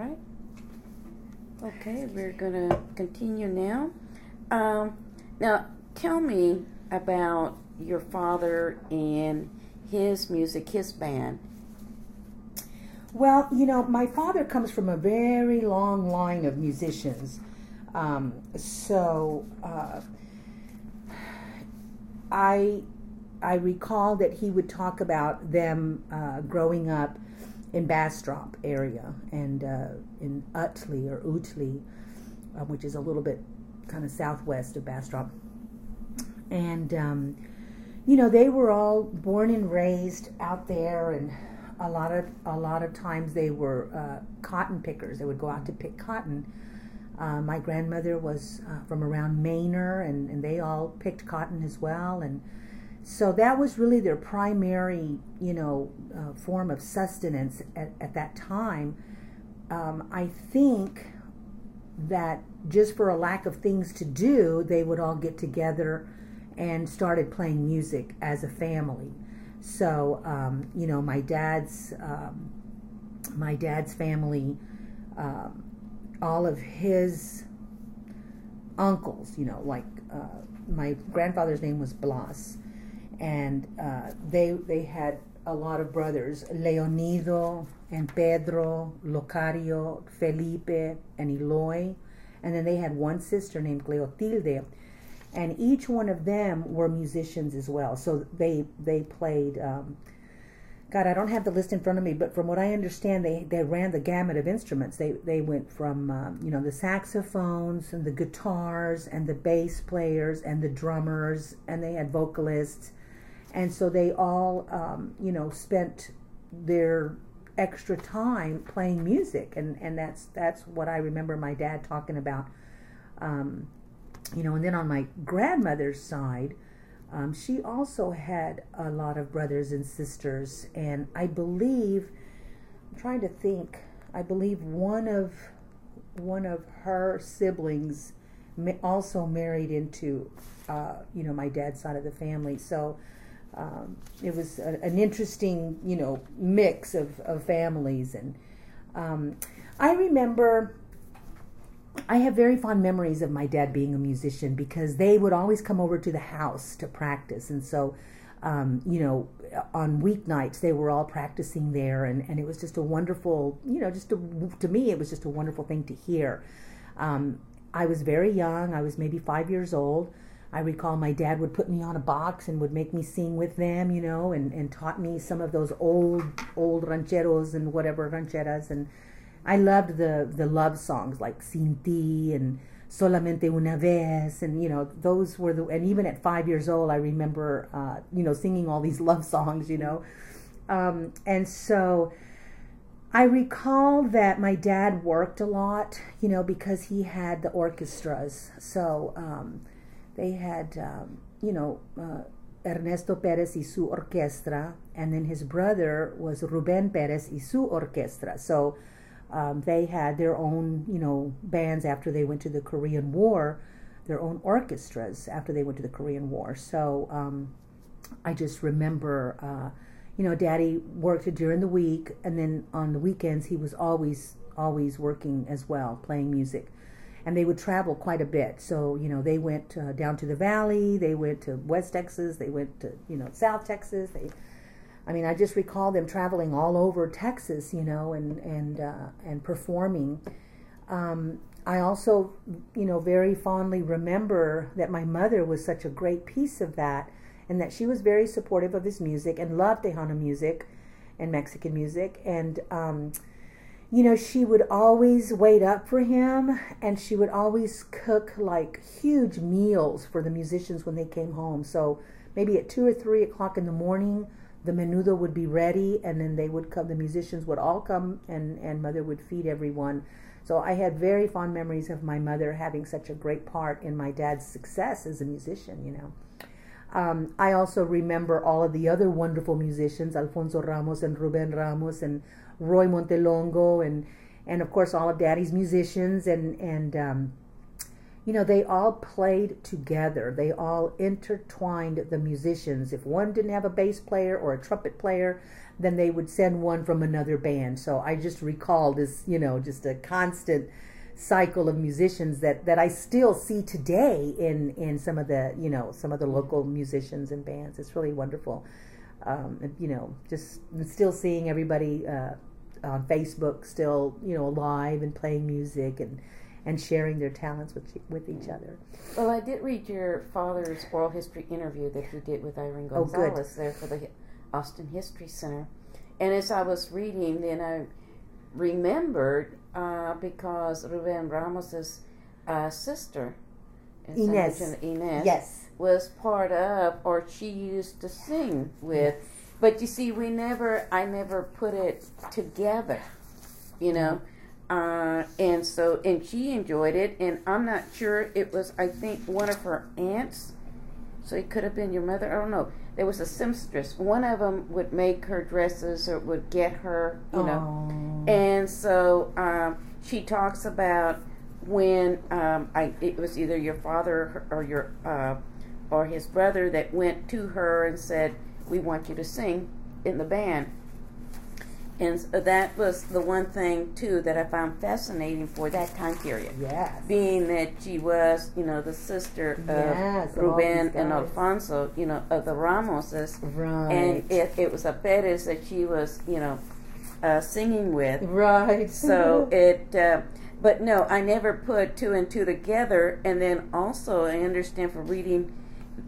right. Okay, we're to continue now. Um, now, tell me about your father and his music, his band. Well, you know, my father comes from a very long line of musicians. Um, so uh, I I recall that he would talk about them uh, growing up in Bastrop area and uh, in Utley or Utley, uh, which is a little bit kind of southwest of Bastrop. And um, you know, they were all born and raised out there, and a lot of a lot of times they were uh, cotton pickers. They would go out to pick cotton. Uh, my grandmother was uh, from around Manor, and, and they all picked cotton as well, and so that was really their primary, you know, uh, form of sustenance at, at that time. Um, I think that just for a lack of things to do, they would all get together and started playing music as a family. So, um, you know, my dad's um, my dad's family, um, all of his uncles, you know, like uh, my grandfather's name was Blas and uh, they they had a lot of brothers, Leonido and Pedro, Locario, Felipe, and Eloy, and then they had one sister named Cleotilde, and each one of them were musicians as well. So they they played. Um, God, I don't have the list in front of me, but from what I understand, they, they ran the gamut of instruments. They they went from um, you know the saxophones and the guitars and the bass players and the drummers, and they had vocalists and so they all um, you know spent their extra time playing music. And and that's that's what I remember my dad talking about um, you know and then on my grandmother's side um, she also had a lot of brothers and sisters. And I believe I'm trying to think I believe one of one of her siblings also married into uh, you know my dad's side of the family. So um, it was a, an interesting, you know, mix of, of families. And um, I remember, I have very fond memories of my dad being a musician because they would always come over to the house to practice. And so, um, you know, on weeknights they were all practicing there, and, and it was just a wonderful, you know, just a, to me, it was just a wonderful thing to hear. Um, I was very young, I was maybe five years old. I recall my dad would put me on a box and would make me sing with them, you know, and, and taught me some of those old old rancheros and whatever rancheras. And I loved the the love songs like Sin Ti and Solamente Una Vez and you know those were the and even at five years old I remember uh, you know singing all these love songs you know. Um, and so I recall that my dad worked a lot you know because he had the orchestras. So um, they had, um, you know, uh, Ernesto Perez y su orquestra, and then his brother was Ruben Perez y su orquestra. So um, they had their own, you know, bands after they went to the Korean War, their own orchestras after they went to the Korean War. So um, I just remember, uh, you know, Daddy worked during the week, and then on the weekends he was always, always working as well, playing music and they would travel quite a bit. So you know, they went uh, down to the valley, they went to West Texas, they went to you know South Texas. They, I mean, I just recall them traveling all over Texas, you know, and and uh, and performing. Um, I also, you know, very fondly remember that my mother was such a great piece of that, and that she was very supportive of his music and loved Tejano music and Mexican music, and um, you know, she would always wait up for him and she would always cook like huge meals for the musicians when they came home. So maybe at two or three o'clock in the morning, the menudo would be ready and then they would come, the musicians would all come and, and mother would feed everyone. So I had very fond memories of my mother having such a great part in my dad's success as a musician, you know. Um, I also remember all of the other wonderful musicians, Alfonso Ramos and Ruben Ramos and Roy Montelongo and and of course all of Daddy's musicians and and um, you know they all played together. They all intertwined the musicians. If one didn't have a bass player or a trumpet player, then they would send one from another band. So I just recall this, you know, just a constant cycle of musicians that, that I still see today in, in some of the, you know, some of the local musicians and bands. It's really wonderful. Um, you know, just still seeing everybody uh, on Facebook still, you know, alive and playing music and, and sharing their talents with with each other. Well, I did read your father's oral history interview that he did with Irene Gonzalez oh, there for the Austin History Center, and as I was reading, then I remembered uh, because Ruben Ramos's uh, sister, Inez, Inez, yes, was part of, or she used to sing with. Yes. But you see, we never, I never put it together, you know. Uh, and so, and she enjoyed it, and I'm not sure it was, I think, one of her aunts. So it could have been your mother. I don't know. There was a seamstress. One of them would make her dresses or would get her, you know. Aww. And so um, she talks about when um, I, it was either your father or your uh, or his brother that went to her and said, "We want you to sing in the band." And that was the one thing too that I found fascinating for that time period. Yes. Being that she was, you know, the sister of yes, Ruben and Alfonso, you know, of the Ramoses. Right. And it, it was a Perez that she was, you know, uh, singing with. Right. So it, uh, but no, I never put two and two together. And then also, I understand from reading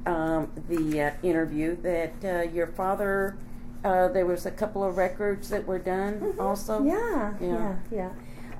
um, the uh, interview that uh, your father uh, there was a couple of records that were done mm-hmm. also. Yeah, yeah, yeah. yeah.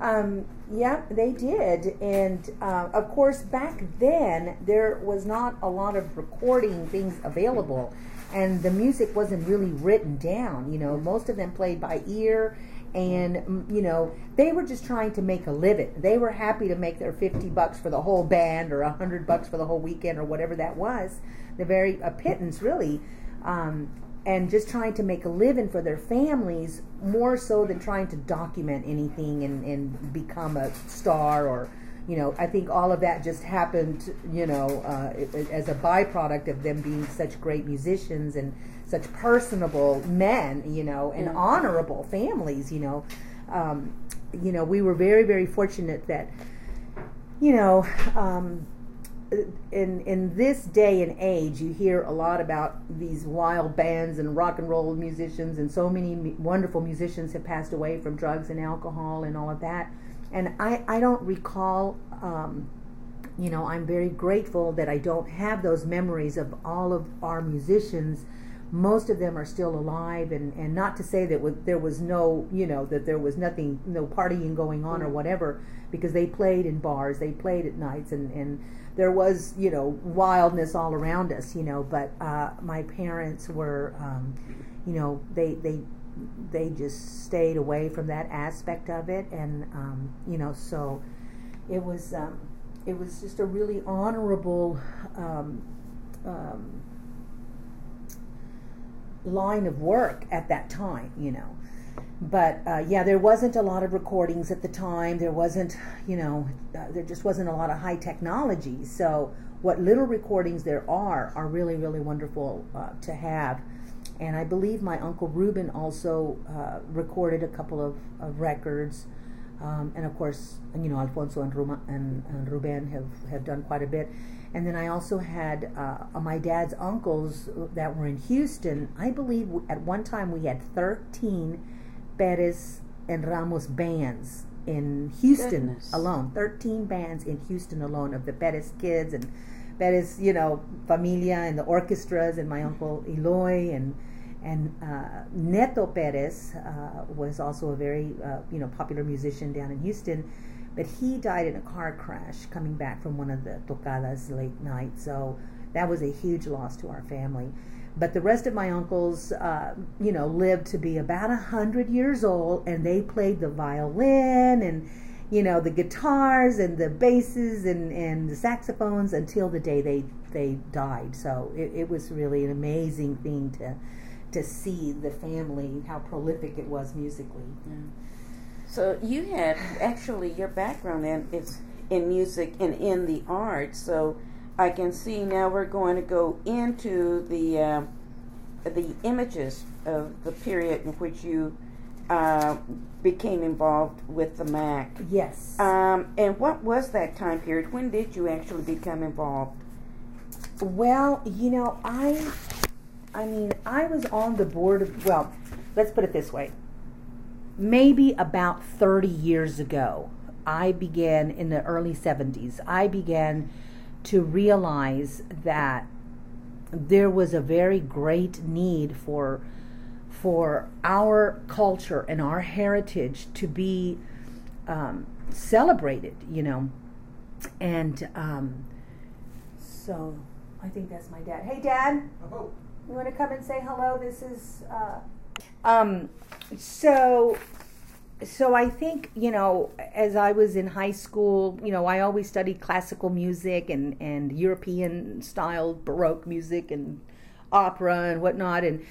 Um, yeah, they did. And uh, of course, back then, there was not a lot of recording things available. And the music wasn't really written down. You know, most of them played by ear. And, you know, they were just trying to make a living. They were happy to make their 50 bucks for the whole band or a 100 bucks for the whole weekend or whatever that was. The very, a pittance, really. Um, and just trying to make a living for their families more so than trying to document anything and, and become a star or you know i think all of that just happened you know uh, as a byproduct of them being such great musicians and such personable men you know and yeah. honorable families you know um, you know we were very very fortunate that you know um, in in this day and age, you hear a lot about these wild bands and rock and roll musicians, and so many wonderful musicians have passed away from drugs and alcohol and all of that. And I I don't recall. Um, you know, I'm very grateful that I don't have those memories of all of our musicians. Most of them are still alive, and, and not to say that there was no, you know, that there was nothing, no partying going on or mm. whatever, because they played in bars, they played at nights, and, and there was you know wildness all around us you know but uh, my parents were um, you know they they they just stayed away from that aspect of it and um, you know so it was um, it was just a really honorable um, um, line of work at that time you know but uh, yeah, there wasn't a lot of recordings at the time. There wasn't, you know, uh, there just wasn't a lot of high technology. So what little recordings there are are really, really wonderful uh, to have. And I believe my uncle Ruben also uh, recorded a couple of, of records. Um, and of course, you know, Alfonso and, Ruma, and, and, Ruben have, have done quite a bit. And then I also had uh, my dad's uncles that were in Houston. I believe at one time we had 13 Perez and Ramos bands in Houston Goodness. alone. 13 bands in Houston alone of the Perez kids and Perez, you know, familia and the orchestras and my uncle Eloy and and uh, Neto Perez uh, was also a very uh, you know popular musician down in Houston, but he died in a car crash coming back from one of the tocadas late night. So that was a huge loss to our family. But the rest of my uncles, uh, you know, lived to be about a hundred years old, and they played the violin and, you know, the guitars and the basses and, and the saxophones until the day they they died. So it, it was really an amazing thing to to see the family how prolific it was musically. Yeah. So you had actually your background in is in music and in the arts. So I can see now we're going to go into the uh, the images of the period in which you uh, became involved with the MAC. Yes. Um, and what was that time period? When did you actually become involved? Well, you know, I, I mean, I was on the board of. Well, let's put it this way. Maybe about thirty years ago, I began in the early seventies. I began to realize that there was a very great need for for our culture and our heritage to be um, celebrated, you know. And um, so I think that's my dad. Hey, Dad. Hello. You want to come and say hello? This is. Uh, um, so, so I think you know, as I was in high school, you know, I always studied classical music and and European style Baroque music and opera and whatnot, and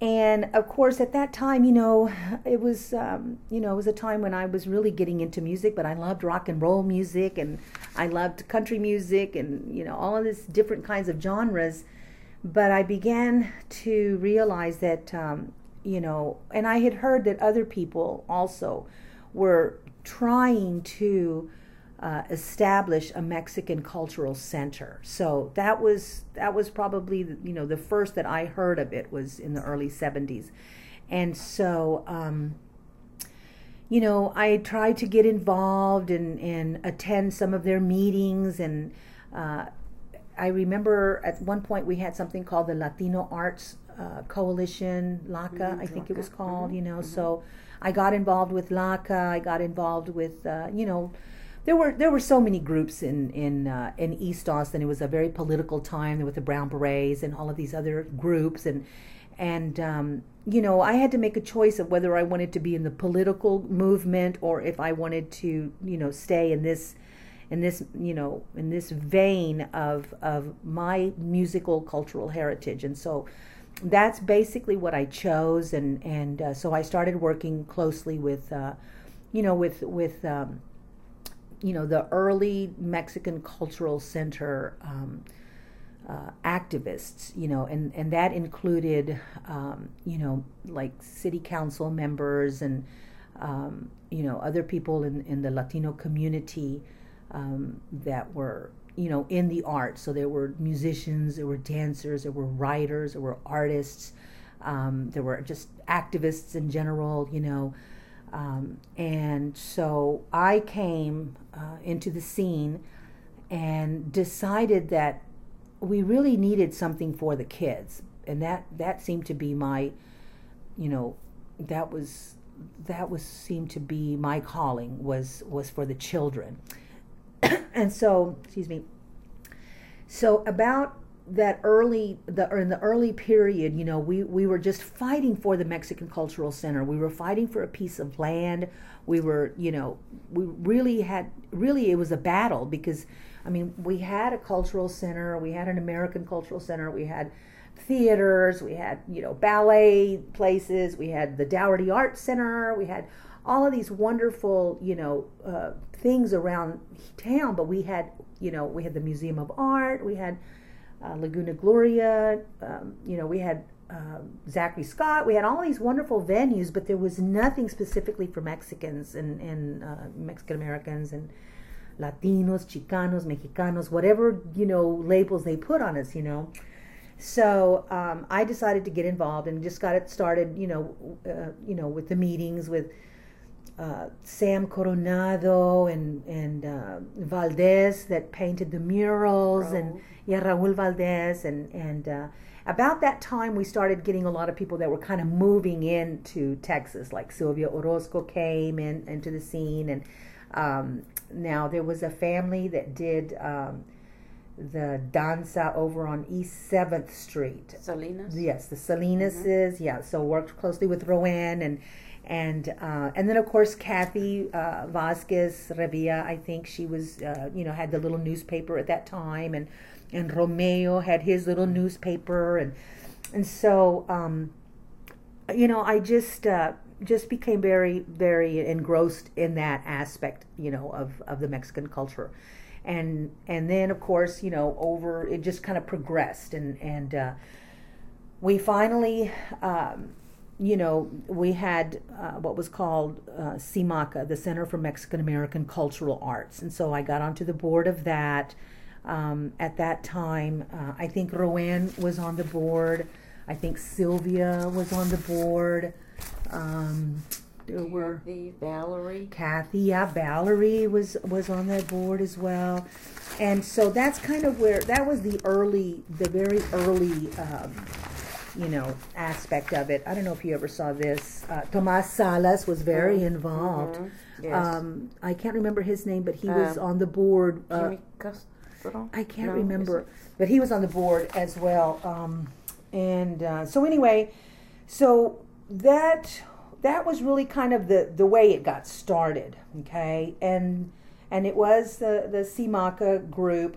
and of course at that time you know it was um, you know it was a time when i was really getting into music but i loved rock and roll music and i loved country music and you know all of these different kinds of genres. But i began to realize that um, you know and i had heard that other people also were trying to uh, establish a Mexican cultural center. So that was that was probably you know the first that I heard of it was in the early '70s, and so um, you know I tried to get involved and and attend some of their meetings and. Uh, I remember at one point we had something called the Latino Arts uh, Coalition, LACA, mm-hmm, I think it was called, mm-hmm, you know. Mm-hmm. So I got involved with LACA, I got involved with, uh, you know, there were there were so many groups in in uh, in East Austin. It was a very political time with the Brown Berets and all of these other groups, and and um, you know I had to make a choice of whether I wanted to be in the political movement or if I wanted to you know stay in this in this you know in this vein of of my musical cultural heritage, and so that's basically what I chose, and and uh, so I started working closely with. Uh, you know, with with um, you know, the early Mexican Cultural Center um, uh, activists, you know, and, and that included, um, you know, like city council members and, um, you know, other people in, in the Latino community um, that were, you know, in the arts. So there were musicians, there were dancers, there were writers, there were artists, um, there were just activists in general, you know. Um, and so I came uh, into the scene and decided that we really needed something for the kids. And that, that seemed to be my, you know, that was that was seemed to be my calling was was for the children. and so, excuse me. So about that early the in the early period you know we we were just fighting for the Mexican Cultural Center we were fighting for a piece of land we were you know we really had really it was a battle because I mean we had a cultural center we had an American Cultural Center we had theaters we had you know ballet places we had the Dougherty Art Center we had all of these wonderful you know uh, things around town but we had you know we had the Museum of Art we had uh, Laguna Gloria. Um, you know, we had uh, Zachary Scott. We had all these wonderful venues, but there was nothing specifically for Mexicans and, and uh, Mexican Americans and Latinos, Chicanos, Mexicanos, whatever you know labels they put on us. You know. So um, I decided to get involved and just got it started. You know, uh, you know, with the meetings with uh, Sam Coronado and and uh, Valdez that painted the murals Raul. and yeah Raul Valdez and and uh, about that time we started getting a lot of people that were kind of moving into Texas like Sylvia Orozco came in into the scene and um, now there was a family that did um, the danza over on East Seventh Street. Salinas. Yes, the Salinases. Mm-hmm. Yeah, so worked closely with Rowan and and uh, and then of course Kathy uh, Vasquez Revilla, I think she was uh, you know had the little newspaper at that time, and and Romeo had his little newspaper, and and so um, you know I just uh, just became very very engrossed in that aspect you know of of the Mexican culture, and and then of course you know over it just kind of progressed. And and uh, we finally, um, you know, we had uh, what was called uh, CIMACA, the Center for Mexican American Cultural Arts. And so I got onto the board of that. Um, at that time, uh, I think Rowan was on the board. I think Sylvia was on the board. Um, there were Kathy, Valerie. Kathy, yeah, Valerie was was on that board as well, and so that's kind of where that was the early, the very early, um, you know, aspect of it. I don't know if you ever saw this. Uh, Tomas Salas was very involved. Mhm, Yes. Um, I can't remember his name, but he was Um, on the board. Uh, I can't No, remember, but he was on the board as well. Um, and uh, so anyway, so that that was really kind of the the way it got started. Okay, and and it was the the CIMACA group.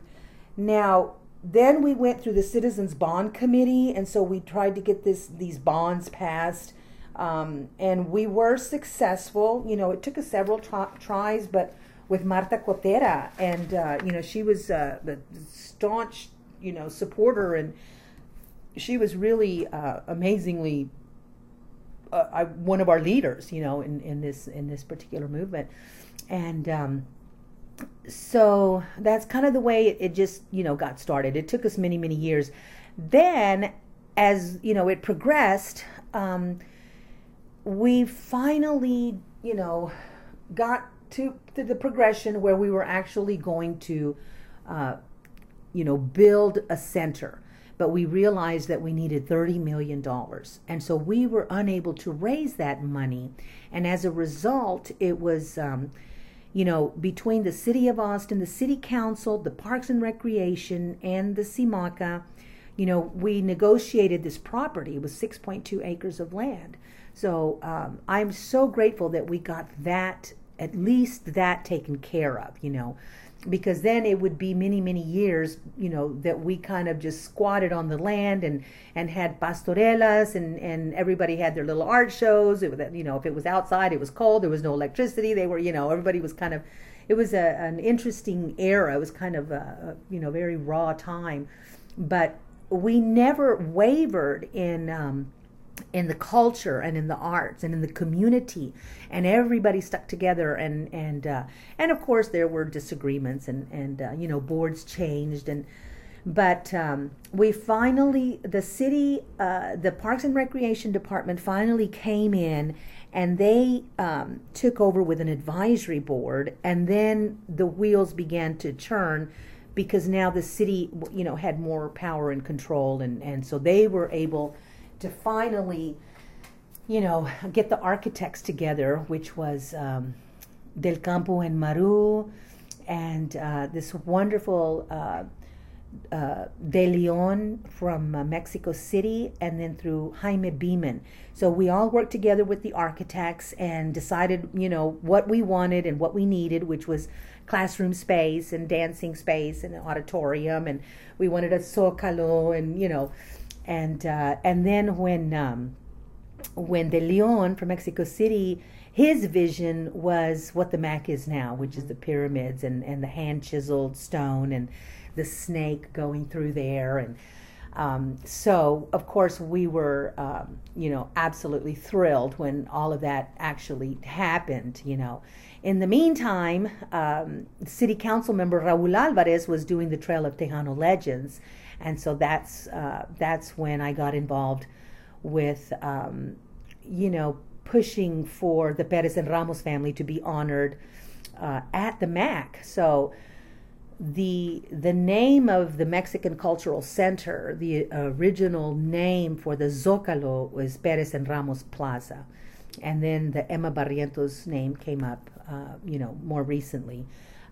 Now then we went through the Citizens Bond Committee, and so we tried to get this these bonds passed. Um, and we were successful. You know, it took us several tr- tries, but with Marta Cotera, and uh, you know, she was uh, the staunch, you know, supporter, and she was really uh, amazingly uh, I, one of our leaders, you know, in, in this in this particular movement, and um, so that's kind of the way it, just you know got started. It took us many many years. Then, as you know, it progressed. Um, we finally, you know, got to, to the progression where we were actually going to, uh, you know, build a center. But we realized that we needed $30 million. And so we were unable to raise that money. And as a result, it was, um, you know, between the city of Austin, the city council, the Parks and Recreation, and the CIMACA, you know, we negotiated this property. It was 6.2 acres of land. So um, I'm so grateful that we got that, at least that taken care of, you know, because then it would be many, many years, you know, that we kind of just squatted on the land and, and had pastorelas and, and everybody had their little art shows. It was, you know, if it was outside, it was cold, there was no electricity. They were, you know, everybody was kind of, it was a, an interesting era. It was kind of a, you know, very raw time. But we never wavered in, um, in the culture and in the arts and in the community and everybody stuck together and and uh, and of course there were disagreements and and uh, you know boards changed and but um, we finally the city uh, the parks and recreation department finally came in and they um, took over with an advisory board and then the wheels began to churn because now the city you know had more power and control and and so they were able to finally, you know, get the architects together, which was um, Del Campo and Maru, and uh, this wonderful uh, uh, De Leon from uh, Mexico City, and then through Jaime Beeman. So we all worked together with the architects and decided, you know, what we wanted and what we needed, which was classroom space and dancing space and an auditorium, and we wanted a zocalo and you know and uh, and then when um, when De Leon from Mexico City, his vision was what the Mac is now, which is the pyramids and and the hand chiseled stone and the snake going through there and. Um, so of course we were, um, you know, absolutely thrilled when all of that actually happened. You know, in the meantime, um, City Council member Raul Alvarez was doing the Trail of Tejano Legends, and so that's uh, that's when I got involved with um, you know pushing for the Perez and Ramos family to be honored uh, at the MAC. So the the name of the Mexican Cultural Center, the original name for the Zócalo was Perez and Ramos Plaza, and then the Emma Barrientos name came up, uh, you know, more recently.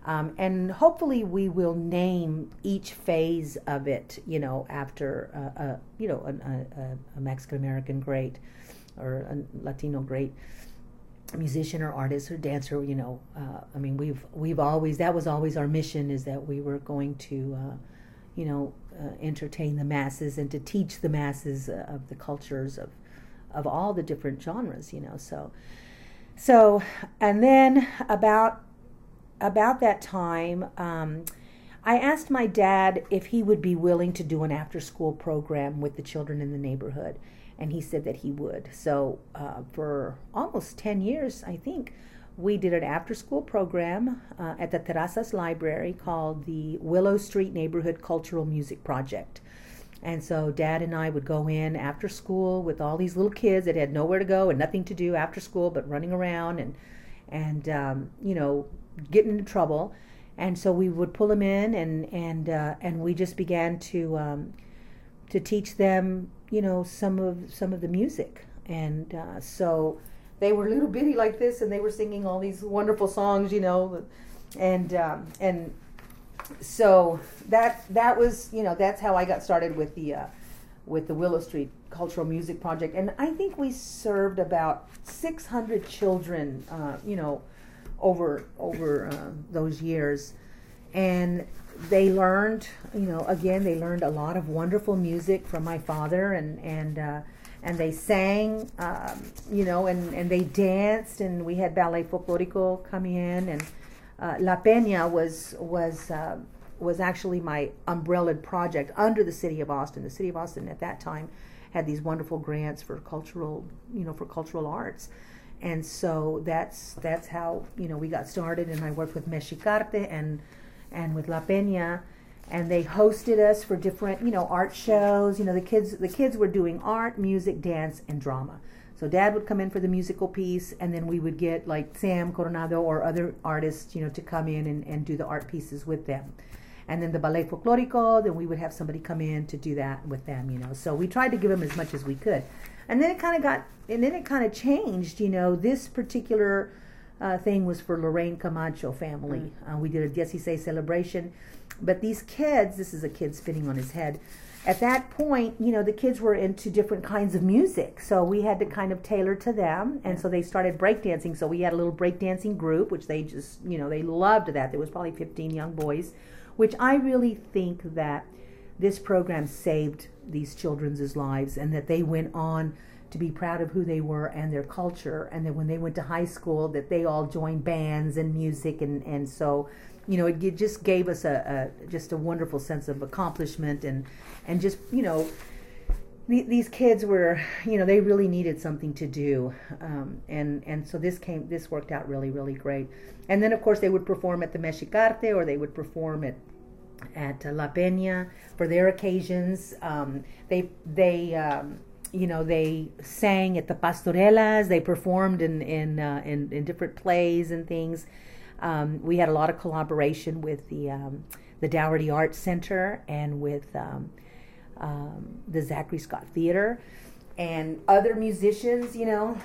Um, and hopefully we will name each phase of it, you know, after uh, a, you know a, a, a Mexican American great or a Latino great musician or artist or dancer. You know, uh, I mean, we've we've always that was always our mission is that we were going to, uh, you know, uh, entertain the masses and to teach the masses of the cultures of of all the different genres. You know, so so and then about about that time, um, I asked my dad if he would be willing to do an after school program with the children in the neighborhood, and he said that he would. So, uh, for almost 10 years, I think, we did an after school program uh, at the Terrazas Library called the Willow Street Neighborhood Cultural Music Project. And so dad and I would go in after school with all these little kids that had nowhere to go and nothing to do after school but running around and and um, you know getting into trouble. And so we would pull them in and and uh, and we just began to um, to teach them you know some of some of the music. And uh, so they were little bitty like this and they were singing all these wonderful songs, you know, and um, and so that that was you know that's how I got started with the uh, with the Willow Street Cultural Music Project, and I think we served about 600 children, uh, you know, over over uh, those years, and they learned, you know, again they learned a lot of wonderful music from my father, and and uh, and they sang, um, you know, and and they danced, and we had ballet folklorico come in and uh, La Peña was was uh, was actually my umbrellaed project under the city of Austin. The city of Austin at that time had these wonderful grants for cultural, you know, for cultural arts, and so that's that's how you know we got started. And I worked with Mexicarte and and with La Peña, and they hosted us for different you know art shows. You know, the kids the kids were doing art, music, dance, and drama. So dad would come in for the musical piece, and then we would get like Sam Coronado or other artists, you know, to come in and, and do the art pieces with them. And then the ballet folklorico, then we would have somebody come in to do that with them, you know. So we tried to give them as much as we could. And then it kind of got, and then it kind of changed, you know. This particular uh, thing was for Lorraine Camacho family. Mm. Uh, we did a Dieciséis celebration. But these kids, this is a kid spinning on his head at that point, you know, the kids were into different kinds of music. So we had to kind of tailor to them. And so they started breakdancing. So we had a little breakdancing group, which they just, you know, they loved that. There was probably 15 young boys, which I really think that this program saved these children's lives and that they went on to be proud of who they were and their culture. And that when they went to high school, that they all joined bands and music. And, and so you know, it, it just gave us a, a, just a wonderful sense of accomplishment and and just you know these kids were you know they really needed something to do um, and and so this came this worked out really really great and then of course they would perform at the Mexicarte or they would perform at at La Peña for their occasions. Um, they they um, you know they sang at the pastorelas. They performed in in, uh, in in different plays and things. Um, we had a lot of collaboration with the um, the Dougherty Arts Center and with um, um, the Zachary Scott Theater and other musicians, you know.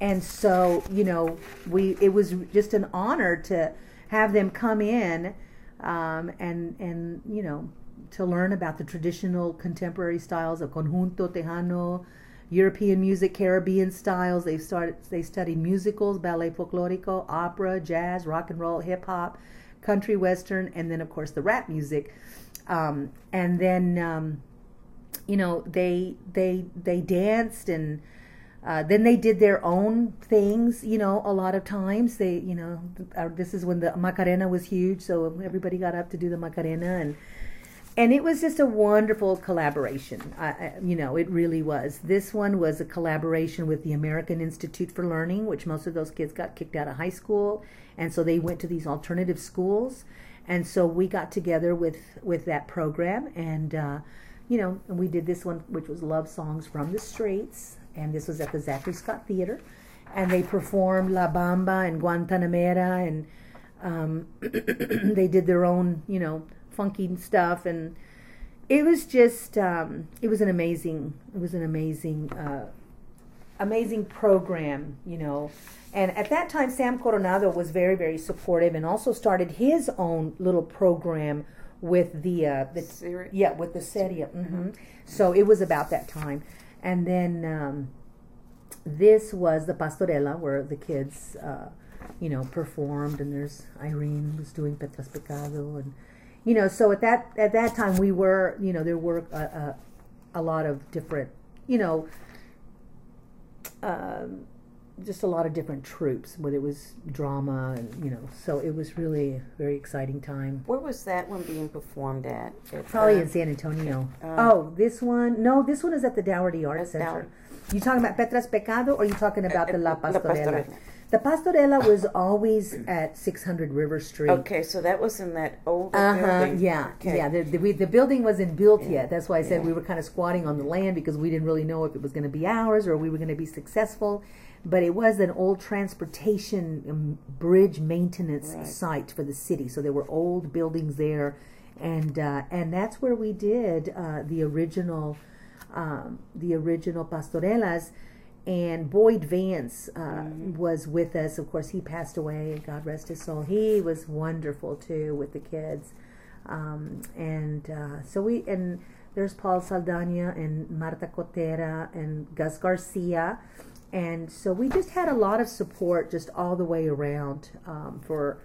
And so, you know, we it was just an honor to have them come in um, and and you know to learn about the traditional contemporary styles of conjunto tejano European music, Caribbean styles. They started they studied musicals, ballet folklorico, opera, jazz, rock and roll, hip hop, country western, and then of course the rap music. Um, and then um, you know they they they danced and uh, then they did their own things, you know, a lot of times. They, you know, uh, this is when the Macarena was huge, so everybody got up to do the Macarena and and it was just a wonderful collaboration. I, you know, it really was. This one was a collaboration with the American Institute for Learning, which most of those kids got kicked out of high school, and so they went to these alternative schools. And so we got together with with that program, and uh, you know, and we did this one, which was love songs from the streets, and this was at the Zachary Scott Theater, and they performed La Bamba and Guantanamera, and um, they did their own, you know funky stuff. And it was just um, it was an amazing it was an amazing uh, amazing program you know. And at that time sam coronado was very very supportive and also started his own little program with the uh, the yeah with the Serie mm-hmm. so it was about that time and then um, this was the pastorela where the kids uh, you know performed and there's irene was doing petras pecado and you know, so at that at that time we were, you know, there were a, a, a lot of different, you know, um, just a lot of different troops, whether it was drama and you know. So it was really a very exciting time. Where was that one being performed at? at Probably uh, in San Antonio. uh, oh, this one? No, this one is at the Dougherty Art Center. Dougherty. You talking about Petras Pecado, or you talking about the La La Pastorela? Pastorela. The Pastorela was always at 600 River Street. Okay, so that was in that old Uh huh. building. Yeah. Okay. Yeah. The, the, we, the building wasn't built Yeah. yet. That's why I said Yeah. we were kind of squatting on the land because we didn't really know if it was going to be ours or we were going to be successful. But it was an old transportation um, bridge maintenance Right. site for the city. So there were old buildings there, and uh, and that's where we did uh, the original, um, the original pastorelas. And Boyd Vance uh, Mm-hmm. was with us. Of course, he passed away. God rest his soul. He was wonderful too with the kids. Um, and uh, so we and there's Paul Saldana and Marta Cotera and Gus Garcia, and so we just had a lot of support just all the way around um, for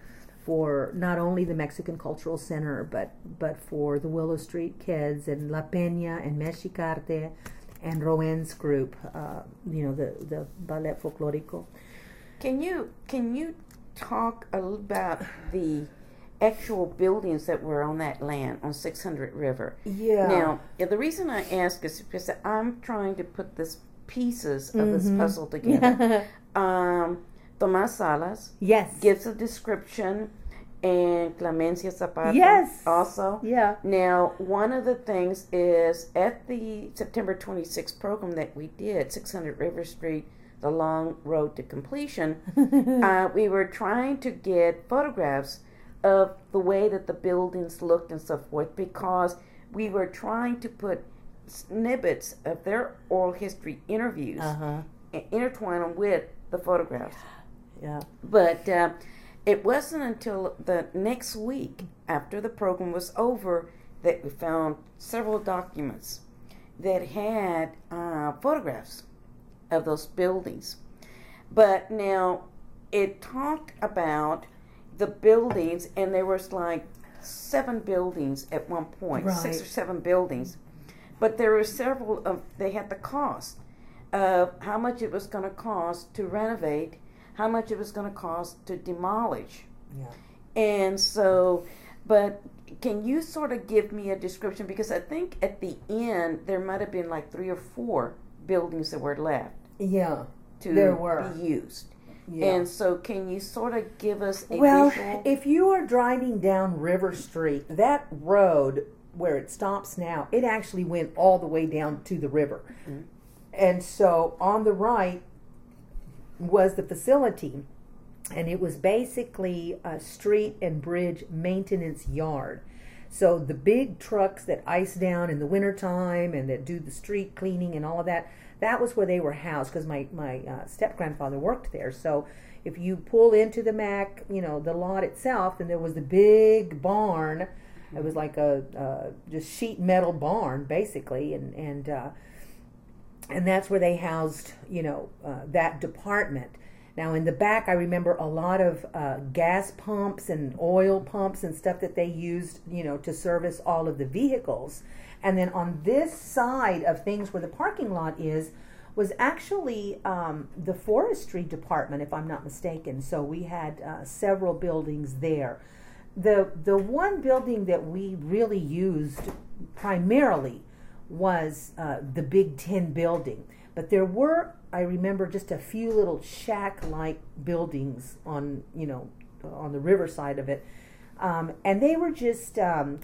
for not only the Mexican Cultural Center but but for the Willow Street kids and La Peña and Mexicarte and Rowen's group, uh, you know the the ballet folklorico. Can you can you talk a little about the actual buildings that were on that land on 600 River? Yeah. Now, the reason I ask is because I'm trying to put this pieces of this Mhm. puzzle together. um, Tomas Salas yes. gives a description, and Clemencia Zapata Yes. also. Yeah. Now, one of the things is at the September 26th program that we did, 600 River Street, the long road to completion, uh, we were trying to get photographs of the way that the buildings looked and so forth because we were trying to put snippets of their oral history interviews Uh huh. and intertwine them with the photographs. Yeah. But uh, it wasn't until the next week after the program was over that we found several documents that had uh, photographs of those buildings. But now it talked about the buildings, and there was like seven buildings at one point, six Right. or seven buildings. But there were several of they had the cost of how much it was going to cost to renovate, how much it was going to cost to demolish. Yeah. And so, but can you sort of give me a description? Because I think at the end there might have been like three or four buildings that were left Yeah. to There were. be used. Yeah. And so, can you sort of give us a well, visual? if you are driving down River Street, that road where it stops now, it actually went all the way down to the river. Mhm. And so on the right was the facility, and it was basically a street and bridge maintenance yard. So the big trucks that ice down in the wintertime and that do the street cleaning and all of that, that was where they were housed because my, my uh, step grandfather worked there. So if you pull into the Mac, you know, the lot itself, and there was the big barn. It was like a uh, just sheet metal barn, basically, and and uh, and that's where they housed, you know, uh, that department. Now in the back, I remember a lot of uh, gas pumps and oil pumps and stuff that they used, you know, to service all of the vehicles. And then on this side of things, where the parking lot is, was actually um, the forestry department, if I'm not mistaken. So we had uh, several buildings there. The the one building that we really used primarily was uh, the Big Ten building, but there were I remember just a few little shack-like buildings on you know on the riverside of it, um, and they were just. Um,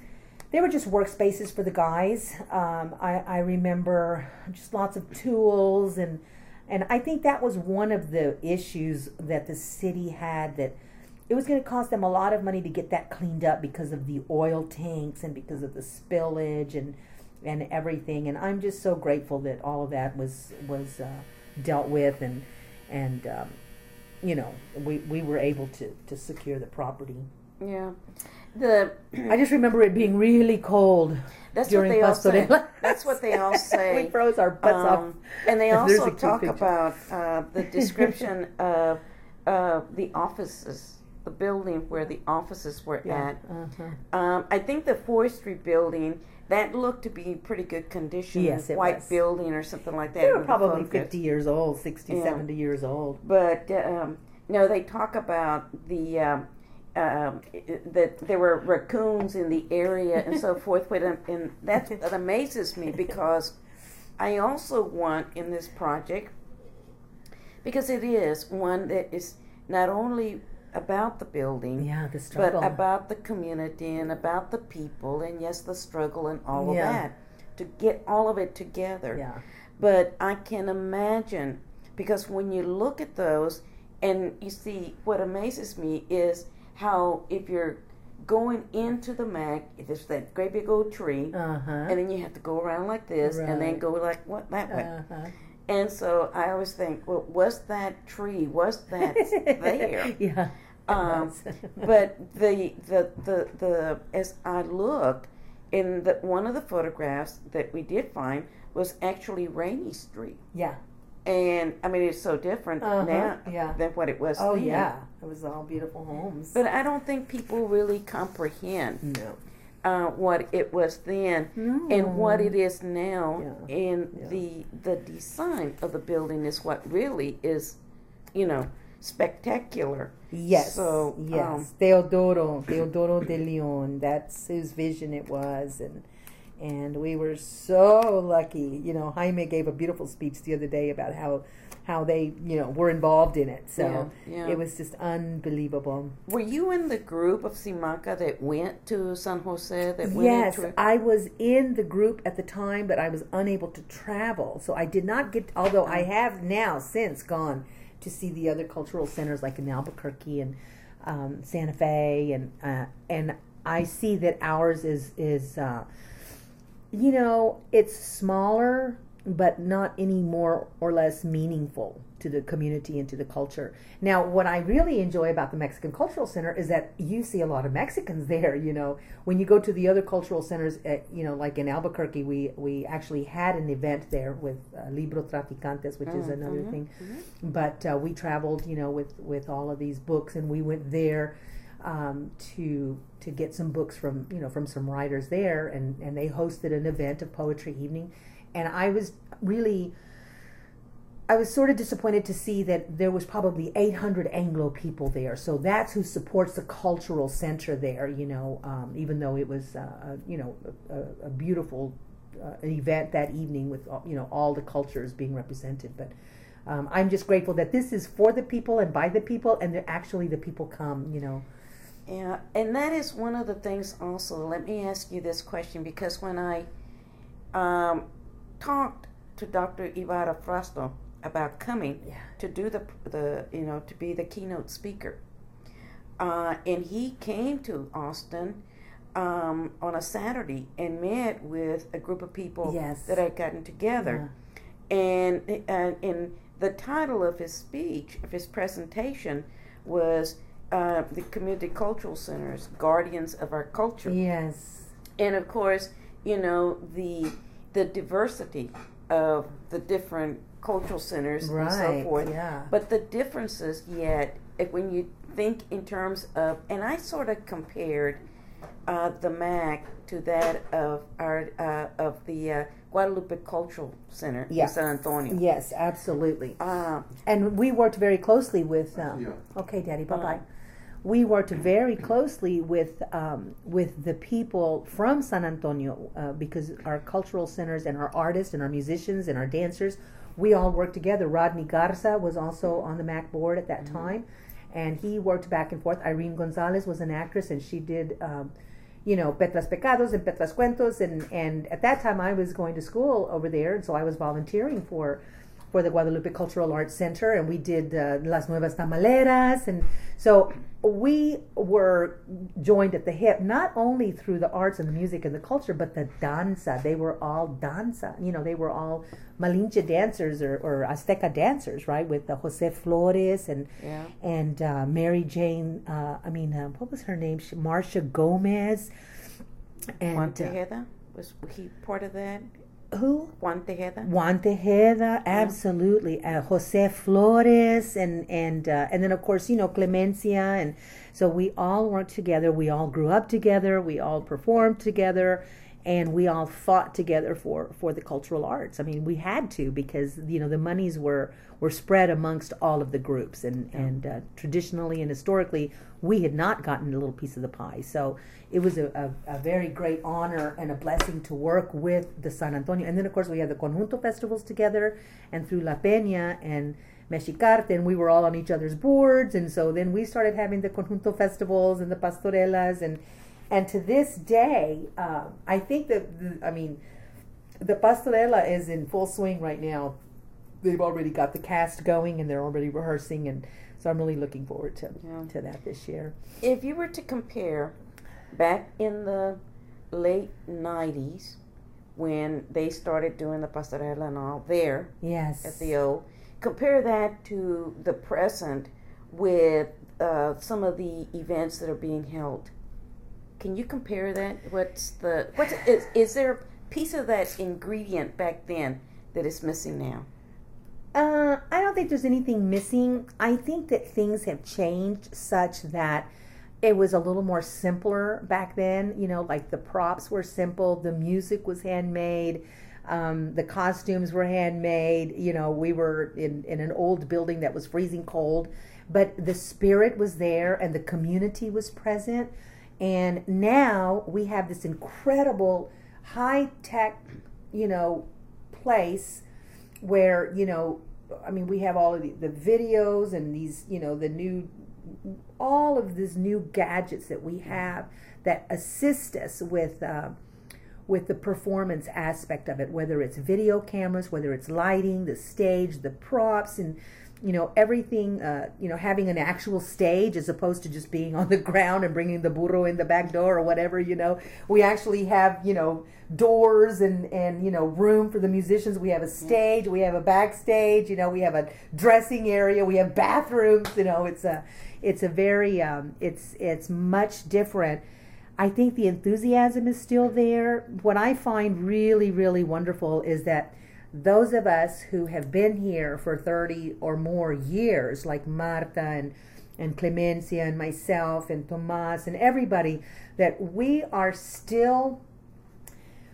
they were just workspaces for the guys. Um, I, I remember just lots of tools and and I think that was one of the issues that the city had that it was going to cost them a lot of money to get that cleaned up because of the oil tanks and because of the spillage and and everything. And I'm just so grateful that all of that was was uh, dealt with and and um, you know we we were able to to secure the property. yeah, the I just remember it being really cold. that's during what they all say. That's what they all say. we froze our butts off. Um, and they also talk picture. about uh, the description of uh, the offices the building where the offices were Yeah. at. Uh-huh. Um, I think the forestry building that looked to be pretty good condition. Yes, it white was. building or something like that. They were probably photographs. 50 years old, 60, Yeah. 70 years old. But um, no, they talk about the um, um, that there were raccoons in the area and so forth. But um, and that that amazes me because I also want in this project because it is one that is not only about the building. Yeah, the struggle. But about the community and about the people and yes, the struggle and all Yeah. of that to get all of it together. yeah. But I can imagine because when you look at those and you see what amazes me is how if you're going into the Mac, there's that great big old tree, Uh-huh. and then you have to go around like this and then go like what that way. Uh-huh. And so I always think, well, was that tree? Was that there? Yeah. Um, but the, the the the as I looked in the one of the photographs that we did find was actually Rainey Street, yeah. and I mean it's so different Uh-huh. now Yeah. than what it was Oh then. yeah. It was all beautiful homes. But I don't think people really comprehend no. Uh, what it was then No. and what it is now. Yeah. And Yeah. the the design of the building is what really is, you know, spectacular. Yes. So, yes. um, Teodoro, Teodoro de Leon. That's whose vision it was, and and we were so lucky. You know, Jaime gave a beautiful speech the other day about how how they you know were involved in it. So Yeah, yeah. it was just unbelievable. Were you in the group of CIMACA that went to San Jose? That went Yes, into? I was in the group at the time, but I was unable to travel, so I did not get. Although I have now since gone to see the other cultural centers like in Albuquerque and um, Santa Fe, and uh, and I see that ours is is, uh, you know, it's smaller, but not any more or less meaningful to the community and to the culture. Now, what I really enjoy about the Mexican Cultural Center is that you see a lot of Mexicans there. You know, when you go to the other cultural centers, uh, you know, like in Albuquerque, we we actually had an event there with uh, Libro Traficantes, which is another thing. But uh, we traveled, you know, with with all of these books, and we went there um, to to get some books from you know from some writers there, and and they hosted an event of poetry evening, and I was really. I was sort of disappointed to see that there was probably 800 Anglo people there. So that's who supports the cultural center there. You know, um, even though it was, uh, you know, a, a beautiful uh, event that evening with you know all the cultures being represented. But um, I'm just grateful that this is for the people and by the people, and they're actually the people come. You know. Yeah, and that is one of the things also. Let me ask you this question because when I um, talked to Dr. Ybarra-Frausto about coming Yeah. to do the the you know to be the keynote speaker, uh, and he came to Austin um, on a Saturday and met with a group of people Yes. that had gotten together, and uh, and the title of his speech of his presentation was uh, the community cultural centers guardians of our culture Yes. and of course you know the the diversity of the different cultural centers and so forth Yeah. but the differences yet if, when you think in terms of and i sort of compared uh, the mac to that of our uh, of the uh, guadalupe cultural center Yeah. in san antonio Yes. Absolutely. uh, And we worked very closely with. Um, Yeah. Okay, Daddy. Bye bye. We worked very closely with um, with the people from San Antonio uh, because our cultural centers and our artists and our musicians and our dancers, we all worked together. Rodney Garza was also on the MAC board at that time, and he worked back and forth. Irene Gonzalez was an actress, and she did. Um, you know, Petras Pecados and Petras Cuentos, and, and at that time I was going to school over there, and so I was volunteering for for the Guadalupe Cultural Arts Center, and we did uh, Las Nuevas Tamaleras, and so we were joined at the hip not only through the arts and the music and the culture, but the danza. They were all danza, you know, they were all Malinche dancers or, or Azteca dancers, right? With uh, Jose Flores and yeah and uh, Mary Jane. Uh, I mean, uh, what was her name? Marcia Gomez. And Juan uh, Tejeda was he part of that who? Juan Tejeda. Juan Tejeda, absolutely. Uh, Jose Flores, and and uh, and then of course you know Clemencia, and so we all worked together. We all grew up together. We all performed together, and we all fought together for for the cultural arts. I mean, we had to because you know the monies were were spread amongst all of the groups, and and uh, traditionally and historically we had not gotten a little piece of the pie. So it was a, a, a, very great honor and a blessing to work with the San Antonio. And then, of course, we had the Conjunto festivals together, and through La Peña and Mexicarte, and we were all on each other's boards. And so then we started having the Conjunto festivals and the pastorelas. And, and to this day, uh, I think that, the, I mean, the pastorela is in full swing right now. They've already got the cast going and they're already rehearsing. And so I'm really looking forward to, yeah. to that this year. If you were to compare back in the late 90s when they started doing the pastorela and all there yes at the o compare that to the present with uh, some of the events that are being held can you compare that what's the what's is, is there a piece of that ingredient back then that is missing now uh, I don't think there's anything missing. I think that things have changed such that it was a little more simpler back then. You know, like the props were simple, the music was handmade, um, the costumes were handmade. You know, we were in, in an old building that was freezing cold, but the spirit was there and the community was present. And now we have this incredible high tech, you know, place where, you know, I mean, we have all of the, the videos and these, you know, the new all of these new gadgets that we have that assist us with uh, with the performance aspect of it, whether it's video cameras, whether it's lighting, the stage, the props, and you know everything. Uh, you know, having an actual stage as opposed to just being on the ground and bringing the burro in the back door or whatever. You know, we actually have you know doors and and you know room for the musicians. We have a stage, we have a backstage. You know, we have a dressing area, we have bathrooms. You know, it's a it's a very um, it's it's much different. I think the enthusiasm is still there. What I find really really wonderful is that those of us who have been here for 30 or more years, like Marta and and Clemencia and myself and Tomas and everybody, that we are still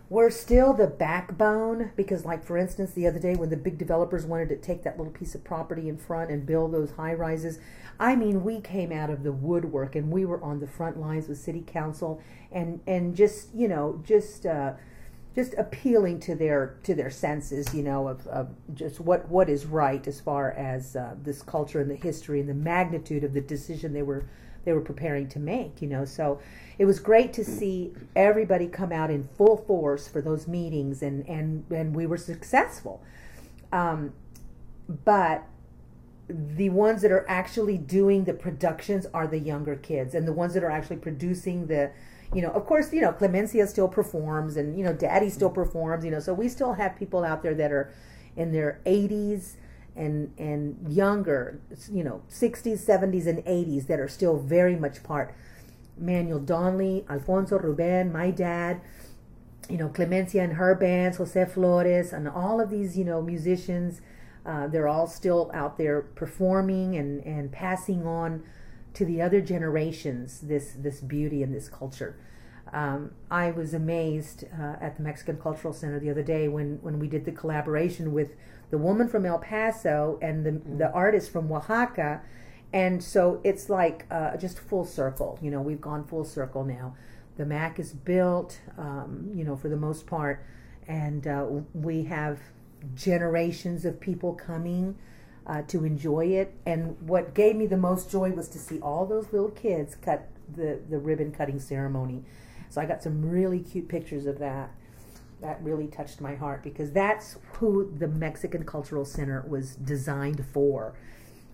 we're still the backbone because like for instance the other day when the big developers wanted to take that little piece of property in front and build those high rises i mean we came out of the woodwork and we were on the front lines with city council and and just you know just uh just appealing to their to their senses, you know, of, of just what what is right as far as uh, this culture and the history and the magnitude of the decision they were they were preparing to make, you know. So it was great to see everybody come out in full force for those meetings, and and and we were successful. Um, but the ones that are actually doing the productions are the younger kids, and the ones that are actually producing the you know, of course, you know, Clemencia still performs and, you know, Daddy still performs, you know, so we still have people out there that are in their 80s and and younger, you know, 60s, 70s, and 80s that are still very much part. Manuel Donley, Alfonso Ruben, my dad, you know, Clemencia and her bands, Jose Flores, and all of these, you know, musicians. Uh, they're all still out there performing and, and passing on to the other generations this this beauty and this culture. Um, I was amazed uh, at the Mexican Cultural Center the other day when, when we did the collaboration with the woman from El Paso and the, mm-hmm. the artist from Oaxaca. And so it's like uh, just full circle. You know, we've gone full circle now. The MAC is built, um, you know, for the most part, and uh, we have generations of people coming uh, to enjoy it. And what gave me the most joy was to see all those little kids cut the, the ribbon cutting ceremony. So I got some really cute pictures of that. That really touched my heart because that's who the Mexican Cultural Center was designed for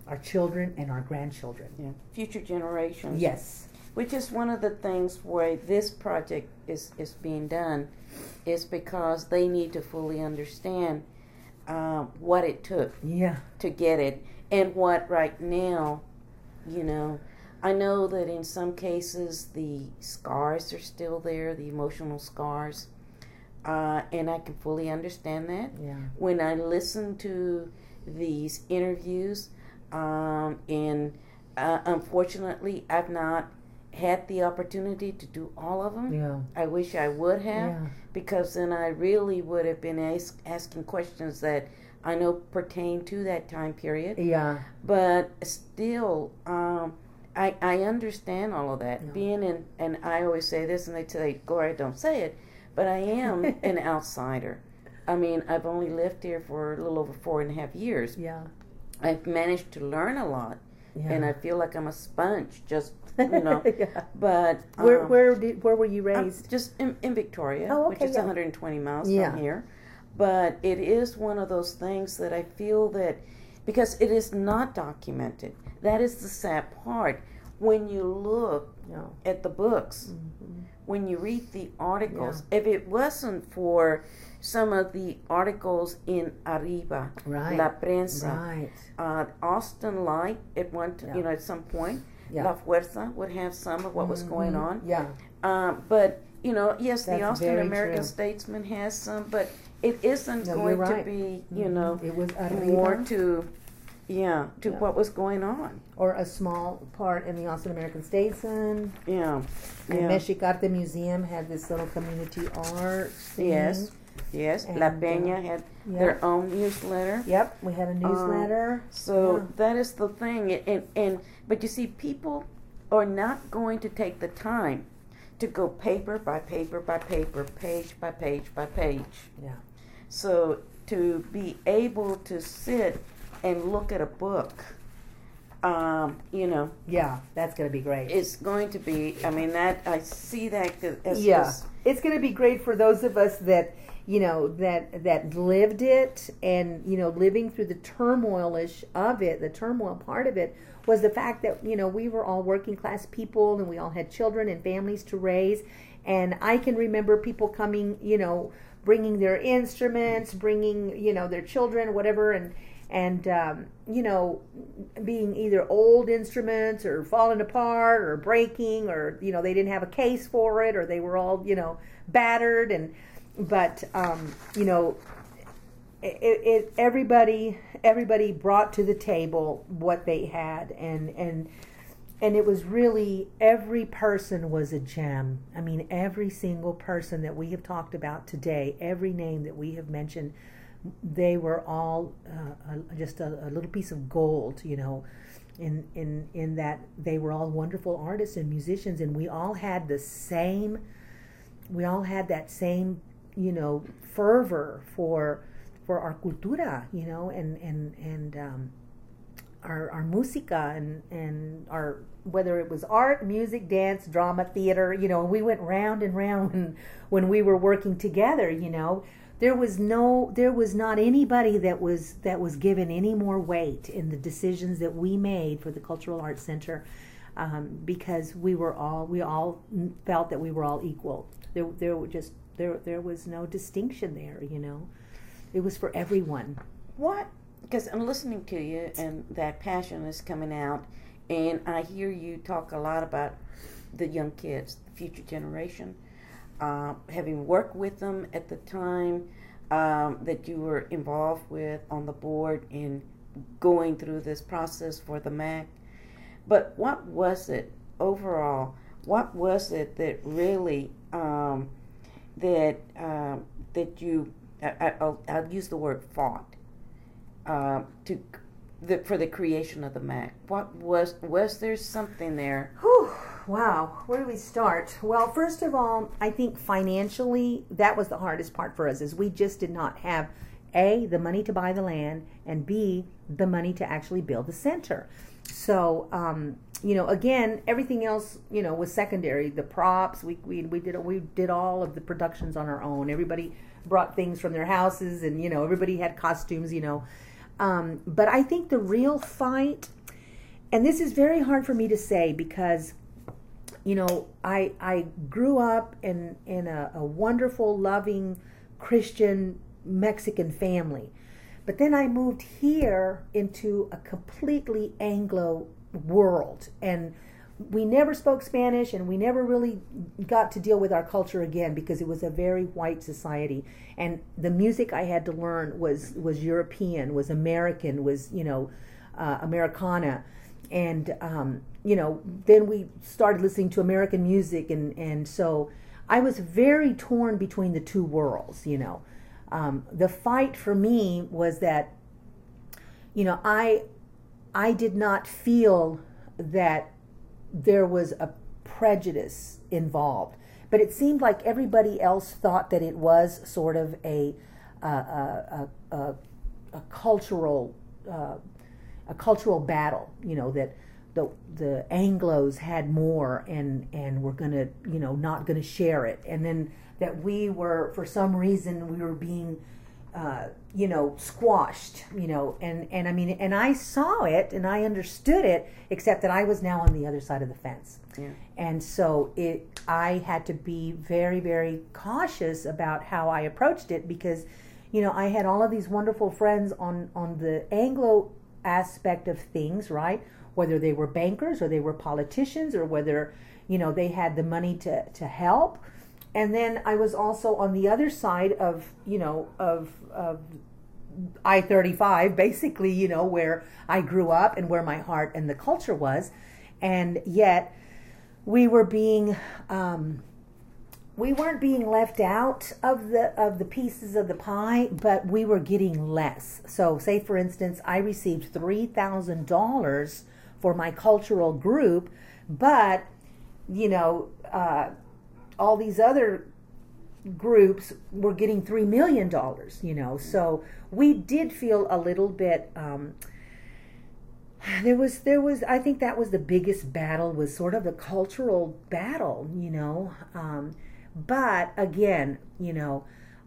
our children and our grandchildren. Yeah, future generations. Yes. Which is one of the things where this project is, is being done, is because they need to fully understand uh, what it took yeah. to get it and what right now, you know, I know that in some cases the scars are still there, the emotional scars. uh, and I can fully understand that. Yeah. When I listen to these interviews, um, and uh, unfortunately, I've not had the opportunity to do all of them. Yeah. I wish I would have, Yeah. Because then I really would have been as- asking questions that I know pertain to that time period. Yeah. But still, um, I I understand all of that. Yeah. Being in, and I always say this, and they say, "Gloria, don't say it," but I am an outsider. I mean, I've only lived here for a little over four and a half years. Yeah. I've managed to learn a lot, Yeah. and I feel like I'm a sponge. Just you know, yeah. but Where um, where did where were you I'm raised? just in, in Victoria, Oh, which is yeah. 120 miles Yeah. from here. But it is one of those things that I feel that because it is not documented, that is the sad part. When you look No. at the books, Mhm. when you read the articles, if it wasn't for some of the articles in Arriba, Right. La Prensa, Right. uh, Austin Light at one, t- Yeah. you know, at some point, Yeah. La Fuerza would have some of what was going Mhm. on. Yeah. Um, but you know, yes, the That's Austin American true. Statesman has some, but it isn't No, going you're to be, you Mhm. know, it was more to, yeah, to Yeah. what was going on. or a small part in the Austin American Statesman. Yeah, And yeah. Mexicarte Museum had this little community art. thing. yes, yes. La And, uh, Peña had Yeah. their own newsletter. Yep, we had a newsletter. So Yeah. that is the thing, and and but you see, people are not going to take the time to go paper by paper by paper, page by page by page. Yeah. So to be able to sit and look at a book, um, you know, yeah, that's going to be great. it's going to be. I mean, that I see that as yeah, as- it's going to be great for those of us that you know that that lived it and you know living through the turmoilish of it. The turmoil part of it was the fact that you know we were all working class people and we all had children and families to raise. And I can remember people coming, you know, bringing their instruments, bringing you know their children, whatever, and and um, you know being either old instruments or falling apart or breaking or you know they didn't have a case for it or they were all you know battered and but um, you know it, it everybody everybody brought to the table what they had and and and it was really every person was a gem. I mean every single person that we have talked about today every name that we have mentioned they were all uh, just a, a little piece of gold you know in in in that they were all wonderful artists and musicians and we all had the same we all had that same you know fervor for for our cultura you know and and and um our, our musica and, and our whether it was art, music, dance, drama, theater, you know, we went round and round when when we were working together, you know. There was no there was not anybody that was that was given any more weight in the decisions that we made for the Cultural Arts Center um, because we were all we all felt that we were all equal. There there were just there there was no distinction there, you know. It was for everyone. what because I'm listening to you and that passion is coming out, and I hear you talk a lot about the young kids, the future generation. Uh, having worked with them at the time um, that you were involved with on the board in going through this process for the MAC. But what was it overall? What was it that really um, that um, that you? I, I- I'll, use the word fought uh, to the, for the creation of the MAC. What was was there something there? Whew, wow, where do we start? Well, first of all, I think financially that was the hardest part for us is we just did not have a the money to buy the land and b the money to actually build the center. So, um, you know, again, everything else, you know, was secondary. The props, we we we did we did all of the productions on our own. Everybody brought things from their houses, and you know, everybody had costumes. You know, um, but I think the real fight, and this is very hard for me to say because you know i i grew up in in a, a wonderful loving christian mexican family but then i moved here into a completely anglo world. And we never spoke Spanish and we never really got to deal with our culture again because it was a very white society. And the music I had to learn was was European was American was you know uh, Americana. And um, you know then we started listening to American music and and so I was very torn between the two worlds you know. Um, the fight for me was that you know I I did not feel that there was a prejudice involved. But it seemed like everybody else thought that it was sort of a, uh, a, a, a, a, cultural uh, a cultural battle. You know that the the Anglo's had more and and were gonna you know not gonna share it, and then that we were for some reason we were being uh, you know, squashed, you know, and, and I mean, and I saw it and I understood it, except that I was now on the other side of the fence. Yeah. And so it, I had to be very, very cautious about how I approached it because, you know, I had all of these wonderful friends on, on the Anglo aspect of things, right? Whether they were bankers or they were politicians or whether, you know, they had the money to, to help and then I was also on the other side of you know of, of I thirty five, basically you know where I grew up and where my heart and the culture was, and yet we were being um, we weren't being left out of the of the pieces of the pie, but we were getting less. So, say for instance, I received three thousand dollars for my cultural group, but you know. Uh, all these other groups were getting three million dollars you know. So we did feel a little bit um, there was there was i think that was the biggest battle was sort of a cultural battle you know. Um, but again you know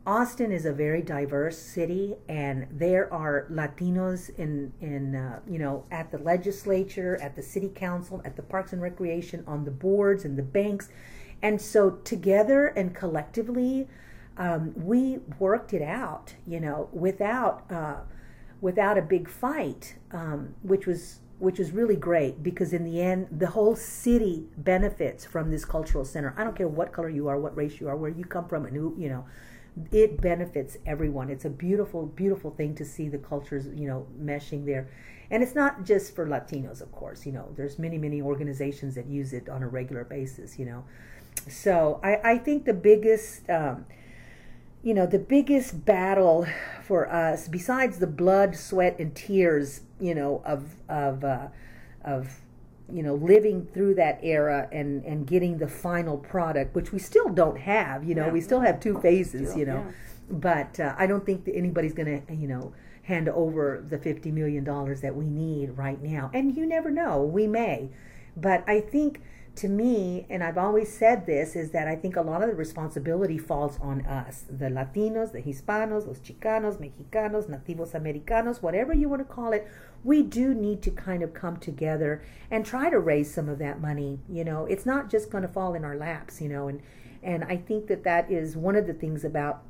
austin is a very diverse city and there are latinos in in uh, you know at the legislature at the city council at the parks and recreation on the boards and the banks and so together and collectively, um, we worked it out, you know, without uh, without a big fight, um, which was which was really great because in the end, the whole city benefits from this cultural center. I don't care what color you are, what race you are, where you come from, and who you know. It benefits everyone. It's a beautiful, beautiful thing to see the cultures, you know, meshing there. And it's not just for Latinos, of course. You know, there's many, many organizations that use it on a regular basis. You know, so I, I think the biggest, um, you know, the biggest battle for us, besides the blood, sweat, and tears, you know, of of uh, of you know living through that era and and getting the final product, which we still don't have. You know, yeah. we still have two phases. You know, yeah. but uh, I don't think that anybody's going to, you know hand over the $50 million that we need right now. And you never know, we may. But I think to me, and I've always said this, is that I think a lot of the responsibility falls on us the Latinos, the Hispanos, los Chicanos, Mexicanos, Nativos Americanos, whatever you want to call it. We do need to kind of come together and try to raise some of that money. You know, it's not just going to fall in our laps, you know, and, and I think that that is one of the things about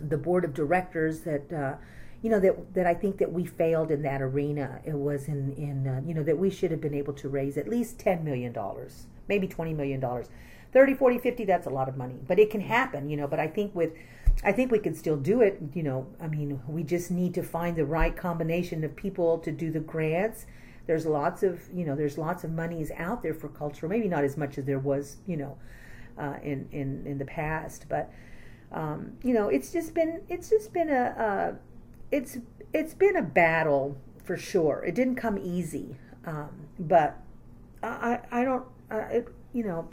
the board of directors that. Uh, you know that that I think that we failed in that arena. It was in in uh, you know that we should have been able to raise at least ten million dollars maybe $20 million. 30, 40, 50, that's a lot of money. But it can happen, you know. But I think with, I think we can still do it, you know. I mean, we just need to find the right combination of people to do the grants. There's lots of, you know, there's lots of monies out there for culture. Maybe not as much as there was, you know, uh, in, in, in the past. But, um, you know, it's just been, it's just been a, it's, it's been a battle for sure. It didn't come easy. Um, but I, I don't uh, it, you know,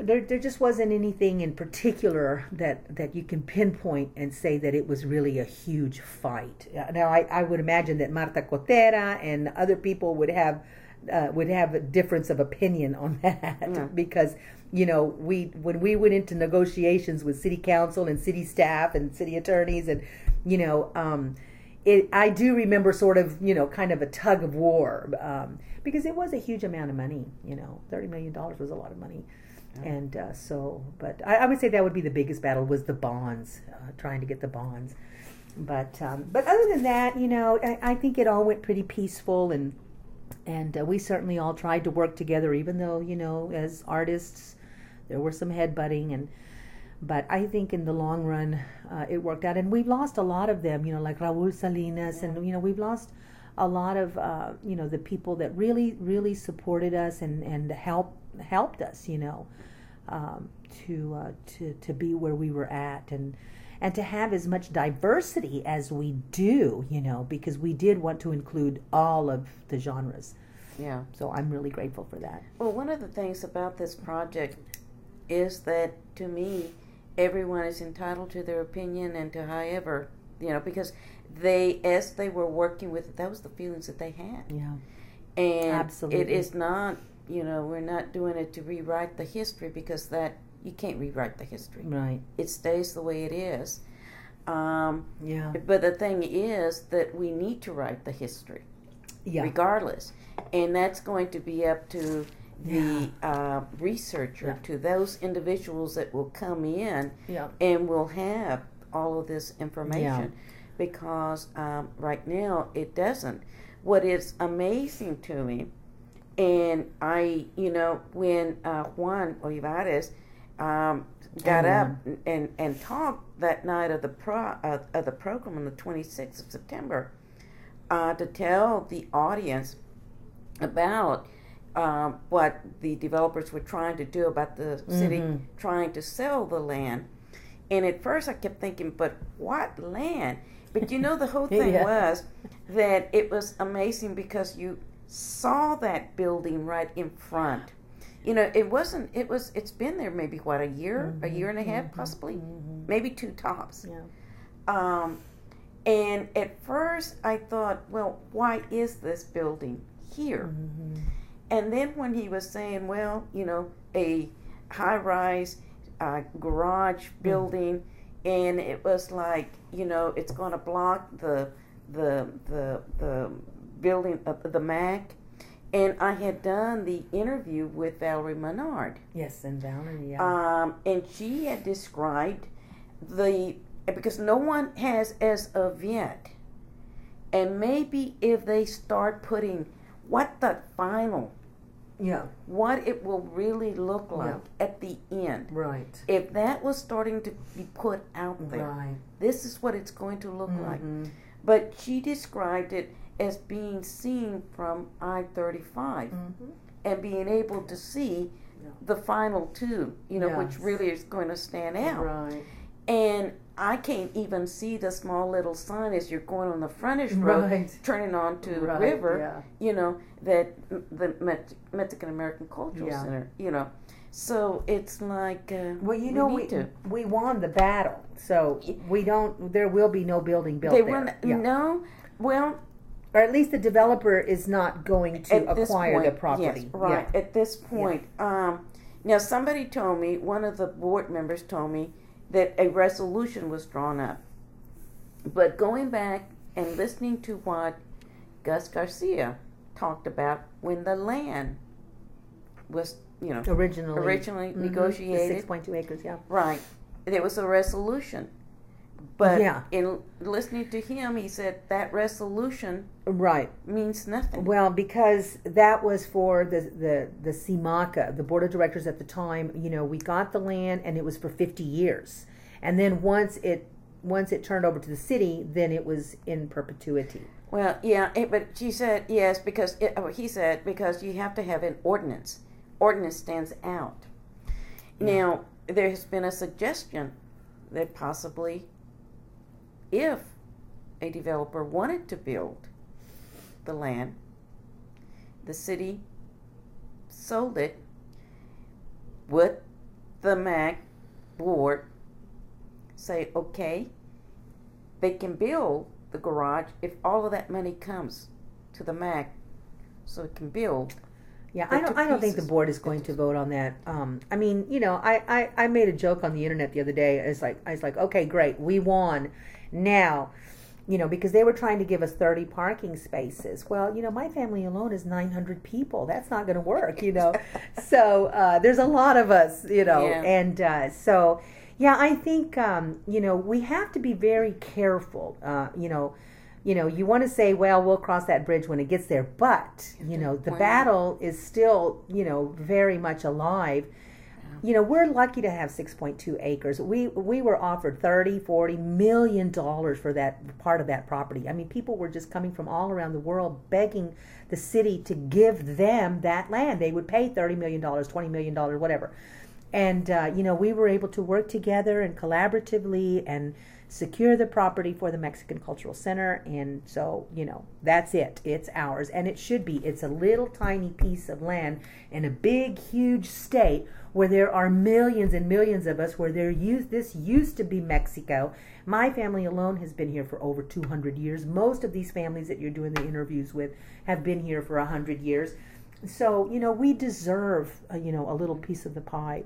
there, there just wasn't anything in particular that, that you can pinpoint and say that it was really a huge fight. Uh, now, I, I would imagine that Marta Cotera and other people would have uh, would have a difference of opinion on that yeah. because you know we when we went into negotiations with city council and city staff and city attorneys and you know um, it, I do remember sort of you know kind of a tug of war. Um, because it was a huge amount of money. You know, thirty million dollars was a lot of money, yeah. and uh, so. But I, I, would say that would be the biggest battle was the bonds, uh, trying to get the bonds. But um, but other than that, you know, I, I, think it all went pretty peaceful and and uh, we certainly all tried to work together, even though you know, as artists, there were some headbutting and. But I think in the long run, uh, it worked out, and we've lost a lot of them. You know, like Raúl Salinas, and you know, we've lost a lot of uh, you know the people that really, really supported us and and helped helped us. You know, um, to uh, to to be where we were at, and and to have as much diversity as we do, you know, because we did want to include all of the genres. Yeah. So I'm really grateful for that. Well, one of the things about this project is that to me, everyone is entitled to their opinion and to however, you know, because they, as they were working with it, that was the feelings that they had. Yeah. And Absolutely. it is not, you know, we're not doing it to rewrite the history because that, you can't rewrite the history. Right. It stays the way it is. Um, Yeah. but the thing is that we need to write the history Yeah. regardless. And that's going to be up to the uh, researcher, to those individuals that will come in and will have all of this information. Because um, right now it doesn't. What is amazing to me, and I, you know, when uh, Juan Olivares um, got Oh, up and, and talked that night of the pro uh, of the program on the 26th of September uh, to tell the audience about um, what the developers were trying to do about the city Mhm. trying to sell the land. And at first I kept thinking, but what land? But you know, the whole thing Yeah. was that it was amazing because you saw that building right in front. You know, it wasn't, it was, it's been there maybe, what, a year, a year and a half, possibly? Mhm. Maybe two tops. Yeah. Um, and at first I thought, well, why is this building here? And then when he was saying, well, you know, a high rise uh, garage building, and it was like, you know, it's going to block the the the the building of the Mac. And I had done the interview with Valerie Menard, Yes, and Valerie. Yeah. um, and she had described the because no one has as of yet, and maybe if they start putting what the final yeah. what it will really look like Yeah. at the end. Right. If that was starting to be put out there, Right. this is what it's going to look like. Mhm. But she described it as being seen from I 35 Mhm. and being able to see Yeah. the final two, you know, which really is going to stand out. Right. And I can't even see the small little sign as you're going on the frontage road, Right. turning onto Right, River, yeah. you know, that the Mexican American Cultural Yeah. Center, you know. So it's like, uh, Well, you know, we to. we won the battle, so we don't. There will be no building built They there. Yeah. no, well, or at least the developer is not going to acquire point, the property. Yes, right. At this point, um, now somebody told me, one of the board members told me that a resolution was drawn up. But going back and listening to what Gus Garcia talked about when the land was, you know. Originally, originally Mhm. negotiated, six point two acres. Yeah. right? There was a resolution. But Yeah. in listening to him, he said that resolution Right. means nothing. Well, because that was for the the the CIMACA, the board of directors at the time. You know, we got the land, and it was for fifty years, and then once it once it turned over to the city, then it was in perpetuity. Well, yeah, it, but she said yes because it, oh, he said because you have to have an ordinance. Ordinance stands out. Now there has been a suggestion that possibly, if a developer wanted to build the land, the city sold it. Would the MAC board say okay? They can build the garage if all of that money comes to the MAC so it can build. Yeah, I don't. I don't think the board is going to vote on that. Um, I mean, you know, I, I, I made a joke on the internet the other day. It's like I was like, okay, great, we won. Now, you know, because they were trying to give us thirty parking spaces. Well, you know, my family alone is nine hundred people. That's not going to work. You know, so uh, there's a lot of us. You know, Yeah. and uh, so yeah, I think um, you know we have to be very careful. Uh, you know you know, you want to say, well, we'll cross that bridge when it gets there, but you know, the battle is still, you know, very much alive. You know, we're lucky to have 6.2 acres. We we were offered 30, 40 million dollars for that part of that property. I mean, people were just coming from all around the world begging the city to give them that land. They would pay 30 million dollars, 20 million dollars, whatever. And uh, you know, we were able to work together and collaboratively and secure the property for the Mexican Cultural Center. And so, you know, that's it. It's ours. And it should be. It's a little tiny piece of land in a big, huge state where there are millions and millions of us, where there used, this used to be Mexico. My family alone has been here for over 200 years. Most of these families that you're doing the interviews with have been here for 100 years. So, you know, we deserve, uh, you know, a little piece of the pie.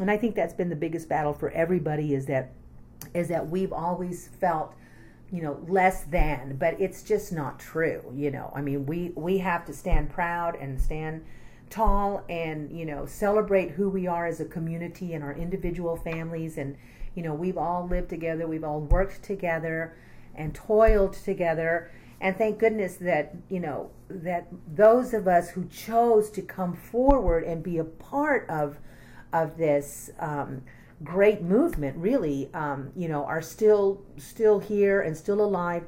And I think that's been the biggest battle for everybody is that is that we've always felt you know less than but it's just not true you know i mean we we have to stand proud and stand tall and you know celebrate who we are as a community and our individual families. And you know we've all lived together we've all worked together and toiled together. And thank goodness that you know that those of us who chose to come forward and be a part of of this um, great movement really um, you know are still still here and still alive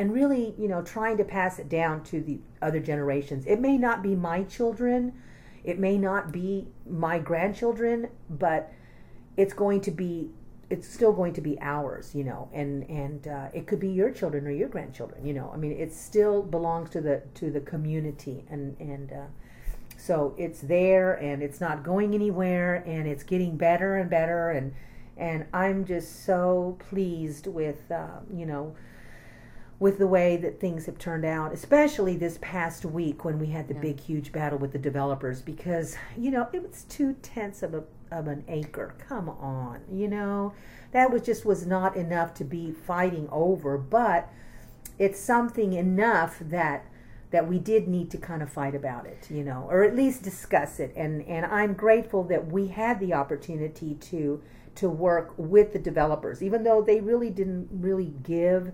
and really you know trying to pass it down to the other generations. It may not be my children it may not be my grandchildren but it's going to be it's still going to be ours you know and and uh, it could be your children or your grandchildren you know. I mean it still belongs to the to the community and and uh, so it's there and it's not going anywhere and it's getting better and better and and I'm just so pleased with uh, you know with the way that things have turned out, especially this past week when we had the yeah. big huge battle with the developers because you know it was two tenths of a of an acre. Come on, you know that was just was not enough to be fighting over, but it's something enough that that we did need to kind of fight about it, you know, or at least discuss it. And and I'm grateful that we had the opportunity to to work with the developers, even though they really didn't really give,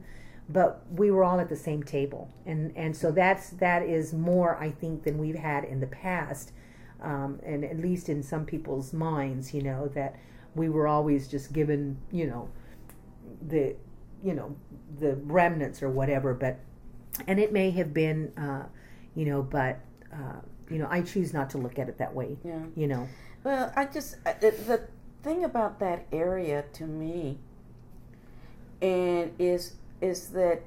but we were all at the same table. And and so that's that is more I think than we've had in the past, um, and at least in some people's minds, you know, that we were always just given, you know, the you know the remnants or whatever, but and it may have been, uh, you know, but uh, you know, I choose not to look at it that way. Yeah. You know. Well, I just the thing about that area to me, and is is that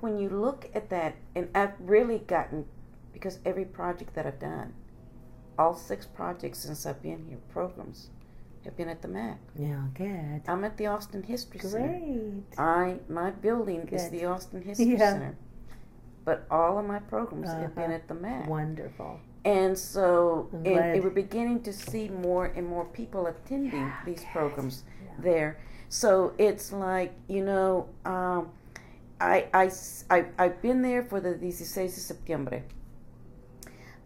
when you look at that, and I've really gotten because every project that I've done, all six projects since I've been here, programs, have been at the MAC. Yeah, good. I'm at the Austin History Great. Center. I my building good. is the Austin History yeah. Center. But all of my programs uh-huh. have been uh-huh. at the MAC. Wonderful. And so and, and we're beginning to see more and more people attending yeah, these good. programs yeah. there. So it's like, you know, um, I, I, I, I've been there for the 16 de septiembre.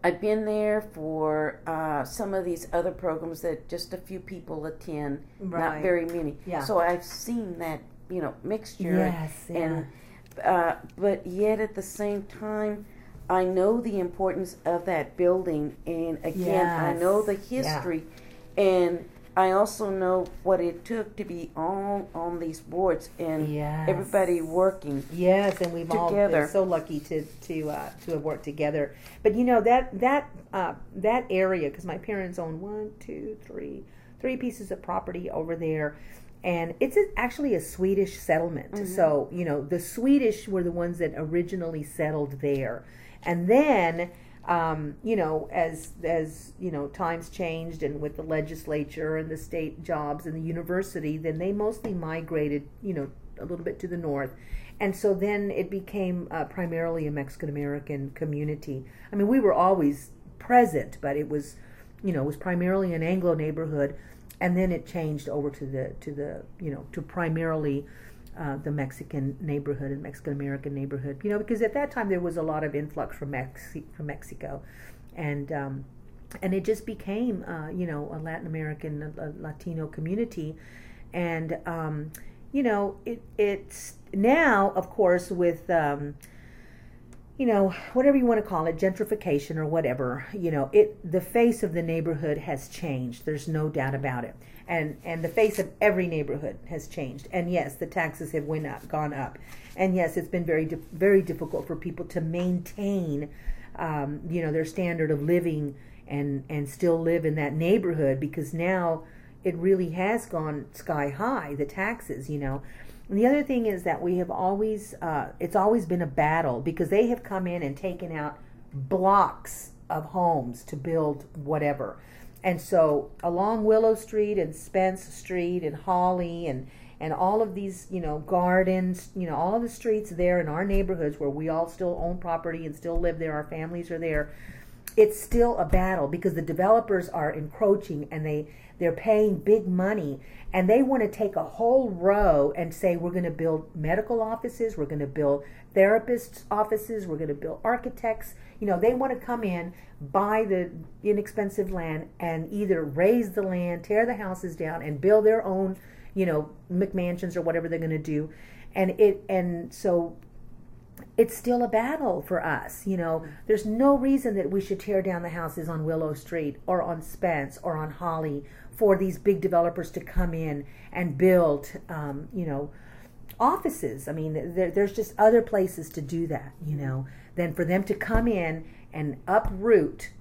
I've been there for uh, some of these other programs that just a few people attend, right. not very many. Yeah. So I've seen that you know mixture. Yes. yeah. And uh, but yet at the same time, I know the importance of that building, and again, yes. I know the history, yeah. and I also know what it took to be all on these boards and yes. everybody working. Yes, and we've together. all been so lucky to to uh, to have worked together. But you know that that uh, that area because my parents own one, two, three, three pieces of property over there. And it's a, actually a Swedish settlement. Mm-hmm. So, you know, the Swedish were the ones that originally settled there. And then um, you know, as as you know, times changed, and with the legislature and the state jobs and the university, then they mostly migrated, you know, a little bit to the north, and so then it became uh, primarily a Mexican American community. I mean, we were always present, but it was, you know, it was primarily an Anglo neighborhood, and then it changed over to the to the you know to primarily uh, the Mexican neighborhood and Mexican American neighborhood. You know, because at that time there was a lot of influx from Mexi- from Mexico, and um, and it just became uh, you know a Latin American a Latino community, and um, you know, it it's now, of course, with um, you know, whatever you want to call it, gentrification or whatever, you know, it the face of the neighborhood has changed. There's no doubt about it. And and the face of every neighborhood has changed. And yes, the taxes have went up, gone up. And yes, it's been very very difficult for people to maintain um, you know, their standard of living and and still live in that neighborhood because now it really has gone sky high the taxes, you know. And the other thing is that we have always, uh, it's always been a battle because they have come in and taken out blocks of homes to build whatever. And so along Willow Street and Spence Street and Holly and and all of these, you know, gardens, you know, all of the streets there in our neighborhoods where we all still own property and still live there, our families are there. It's still a battle because the developers are encroaching and they they're paying big money and they want to take a whole row and say we're going to build medical offices, we're going to build therapists' offices, we're going to build architects. You know, they want to come in, buy the inexpensive land, and either raise the land, tear the houses down, and build their own, you know, McMansions or whatever they're going to do. And it and so it's still a battle for us. You know, there's no reason that we should tear down the houses on Willow Street or on Spence or on Holly for these big developers to come in and build, um, you know, offices. I mean, there, there's just other places to do that, you know, than for them to come in and uproot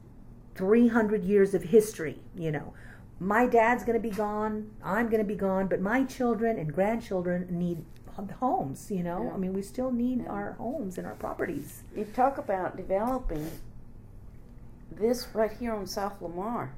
300 years of history, you know. My dad's going to be gone, I'm going to be gone, but my children and grandchildren need homes, you know. Yeah. I mean, we still need yeah. our homes and our properties. You talk about developing this right here on South Lamar.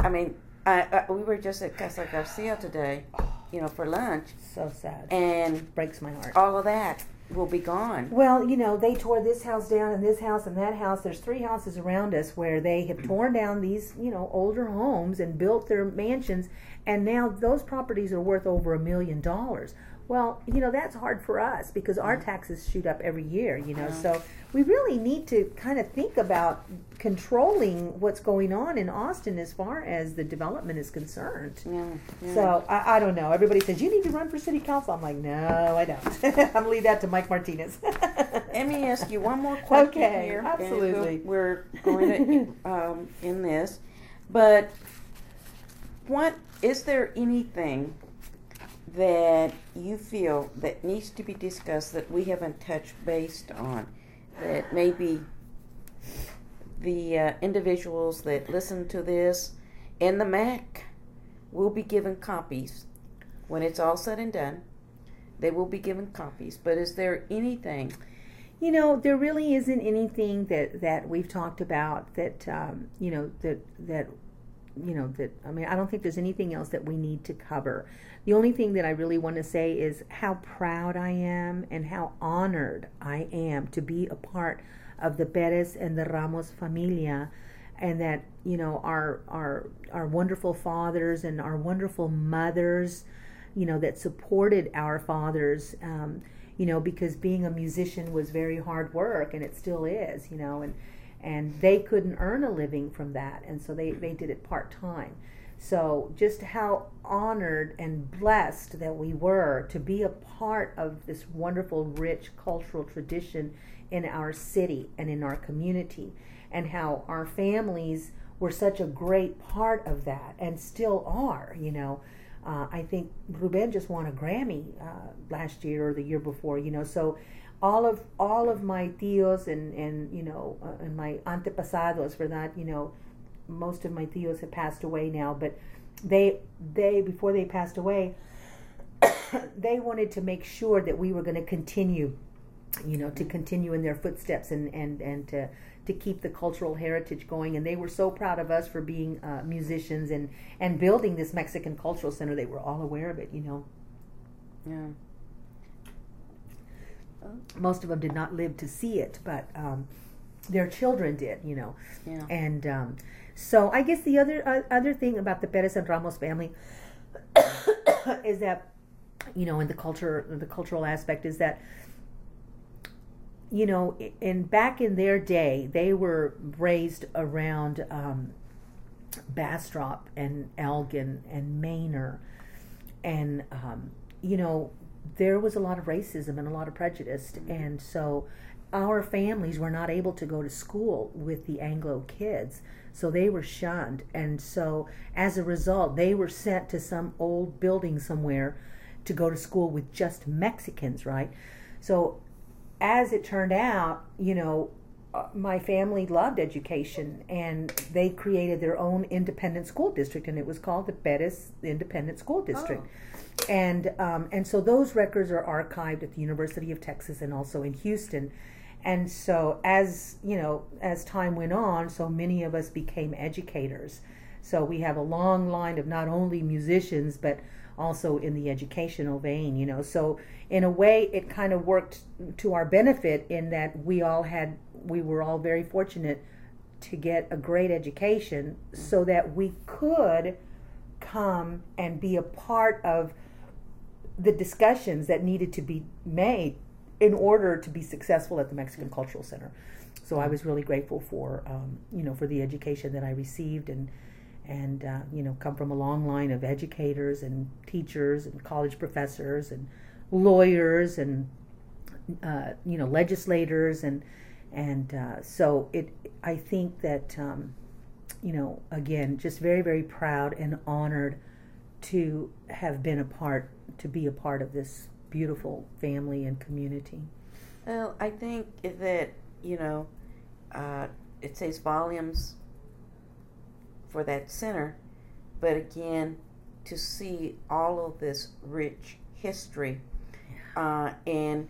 I mean, I, I, we were just at Casa Garcia today, you know, for lunch. So sad. And breaks my heart. All of that will be gone. Well, you know, they tore this house down and this house and that house. There's three houses around us where they have torn down these, you know, older homes and built their mansions, and now those properties are worth over a million dollars. Well, you know, that's hard for us because our taxes shoot up every year, you know. So we really need to kind of think about controlling what's going on in Austin as far as the development is concerned. Yeah, yeah. So I, I, don't know. Everybody says you need to run for city council. I'm like, no, I don't. I'm gonna leave that to Mike Martinez. Let me ask you one more question okay, here. Absolutely. We're going to um, in this, but what is there anything that you feel that needs to be discussed that we haven't touched based on? that maybe the uh, individuals that listen to this in the MAC will be given copies when it's all said and done. They will be given copies. But is there anything? You know, there really isn't anything that that we've talked about that um, you know that that you know that I mean I don't think there's anything else that we need to cover. The only thing that I really want to say is how proud I am and how honored I am to be a part of the Perez and the Ramos familia and that you know our our our wonderful fathers and our wonderful mothers you know that supported our fathers um, you know because being a musician was very hard work and it still is you know and and they couldn't earn a living from that and so they they did it part time so, just how honored and blessed that we were to be a part of this wonderful, rich cultural tradition in our city and in our community, and how our families were such a great part of that and still are, you know. Uh, I think Ruben just won a Grammy uh, last year or the year before, you know. So all of all of my tios and and you know uh, and my antepasados for that, you know, most of my tios have passed away now, but they they before they passed away, they wanted to make sure that we were going to continue, you know, to continue in their footsteps and and and to to keep the cultural heritage going. And they were so proud of us for being uh, musicians and and building this Mexican cultural center. They were all aware of it, you know. Yeah. Most of them did not live to see it, but um, their children did, you know. Yeah. And um, so I guess the other uh, other thing about the Perez and Ramos family is that you know in the culture the cultural aspect is that you know in back in their day they were raised around um, Bastrop and Elgin and Manor and um, you know there was a lot of racism and a lot of prejudice, and so our families were not able to go to school with the Anglo kids, so they were shunned, and so as a result, they were sent to some old building somewhere to go to school with just Mexicans, right? So as it turned out, you know, uh, my family loved education and they created their own independent school district and it was called the Bettis Independent School District. Oh. And um, and so those records are archived at the University of Texas and also in Houston. And so as, you know, as time went on, so many of us became educators. So we have a long line of not only musicians but also in the educational vein, you know. So in a way, it kind of worked to our benefit in that we all had, we were all very fortunate to get a great education so that we could come and be a part of the discussions that needed to be made in order to be successful at the Mexican Cultural Center. So I was really grateful for, um, you know, for the education that I received and and uh, you know come from a long line of educators and teachers and college professors and lawyers and uh, you know legislators and and uh, so it I think that um, you know again just very very proud and honored to have been a part to be a part of this beautiful family and community. Well, I think that you know uh, it says volumes for that center, but again, to see all of this rich history, uh, and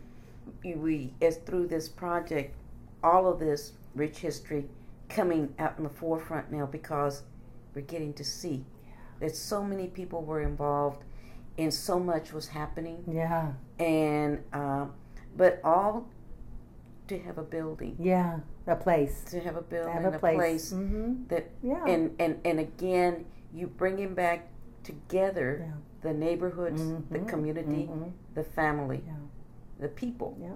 we as through this project, all of this rich history coming out in the forefront now because we're getting to see that so many people were involved and so much was happening. Yeah. And um, but all to have a building. Yeah, a place. To have a building, have a, a place, place mm-hmm. that yeah. and and and again, you bring bringing back together yeah. the neighborhoods, mm-hmm. the community, mm-hmm. the family, yeah. the people. Yeah.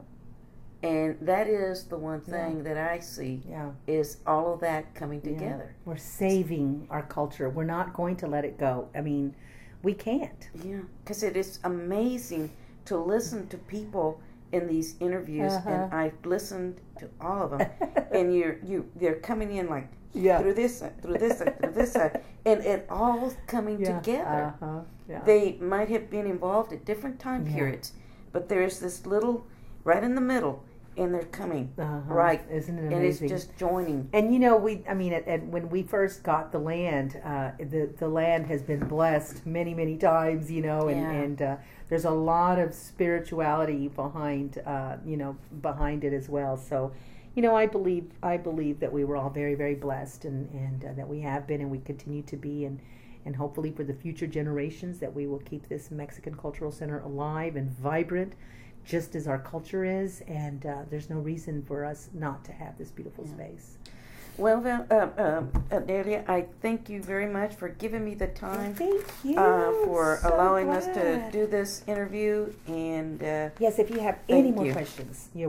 And that is the one thing that I see yeah. is all of that coming together. We're saving our culture. We're not going to let it go. I mean, we can't. Yeah, because it is amazing to listen to people in these interviews, uh-huh. and I've listened to all of them, and you're you they're coming in like yeah. through this through this through this and it all coming yeah. together. Uh-huh. Yeah. They might have been involved at different time periods, but there's this little right in the middle and they're coming uh-huh. right? Isn't it amazing and it's just joining. And you know we i mean at, when we first got the land uh, the the land has been blessed many many times you know and yeah. and uh, there's a lot of spirituality behind uh, you know behind it as well. So you know i believe i believe that we were all very very blessed and and uh, that we have been and we continue to be and and hopefully for the future generations that we will keep this mexican cultural center alive and vibrant just as our culture is, and uh, there's no reason for us not to have this beautiful yeah. space. Well, uh, uh, Adelia, I thank you very much for giving me the time. Thank you uh, for so allowing glad. us to do this interview. And uh, yes, if you have any more you. questions, you're welcome.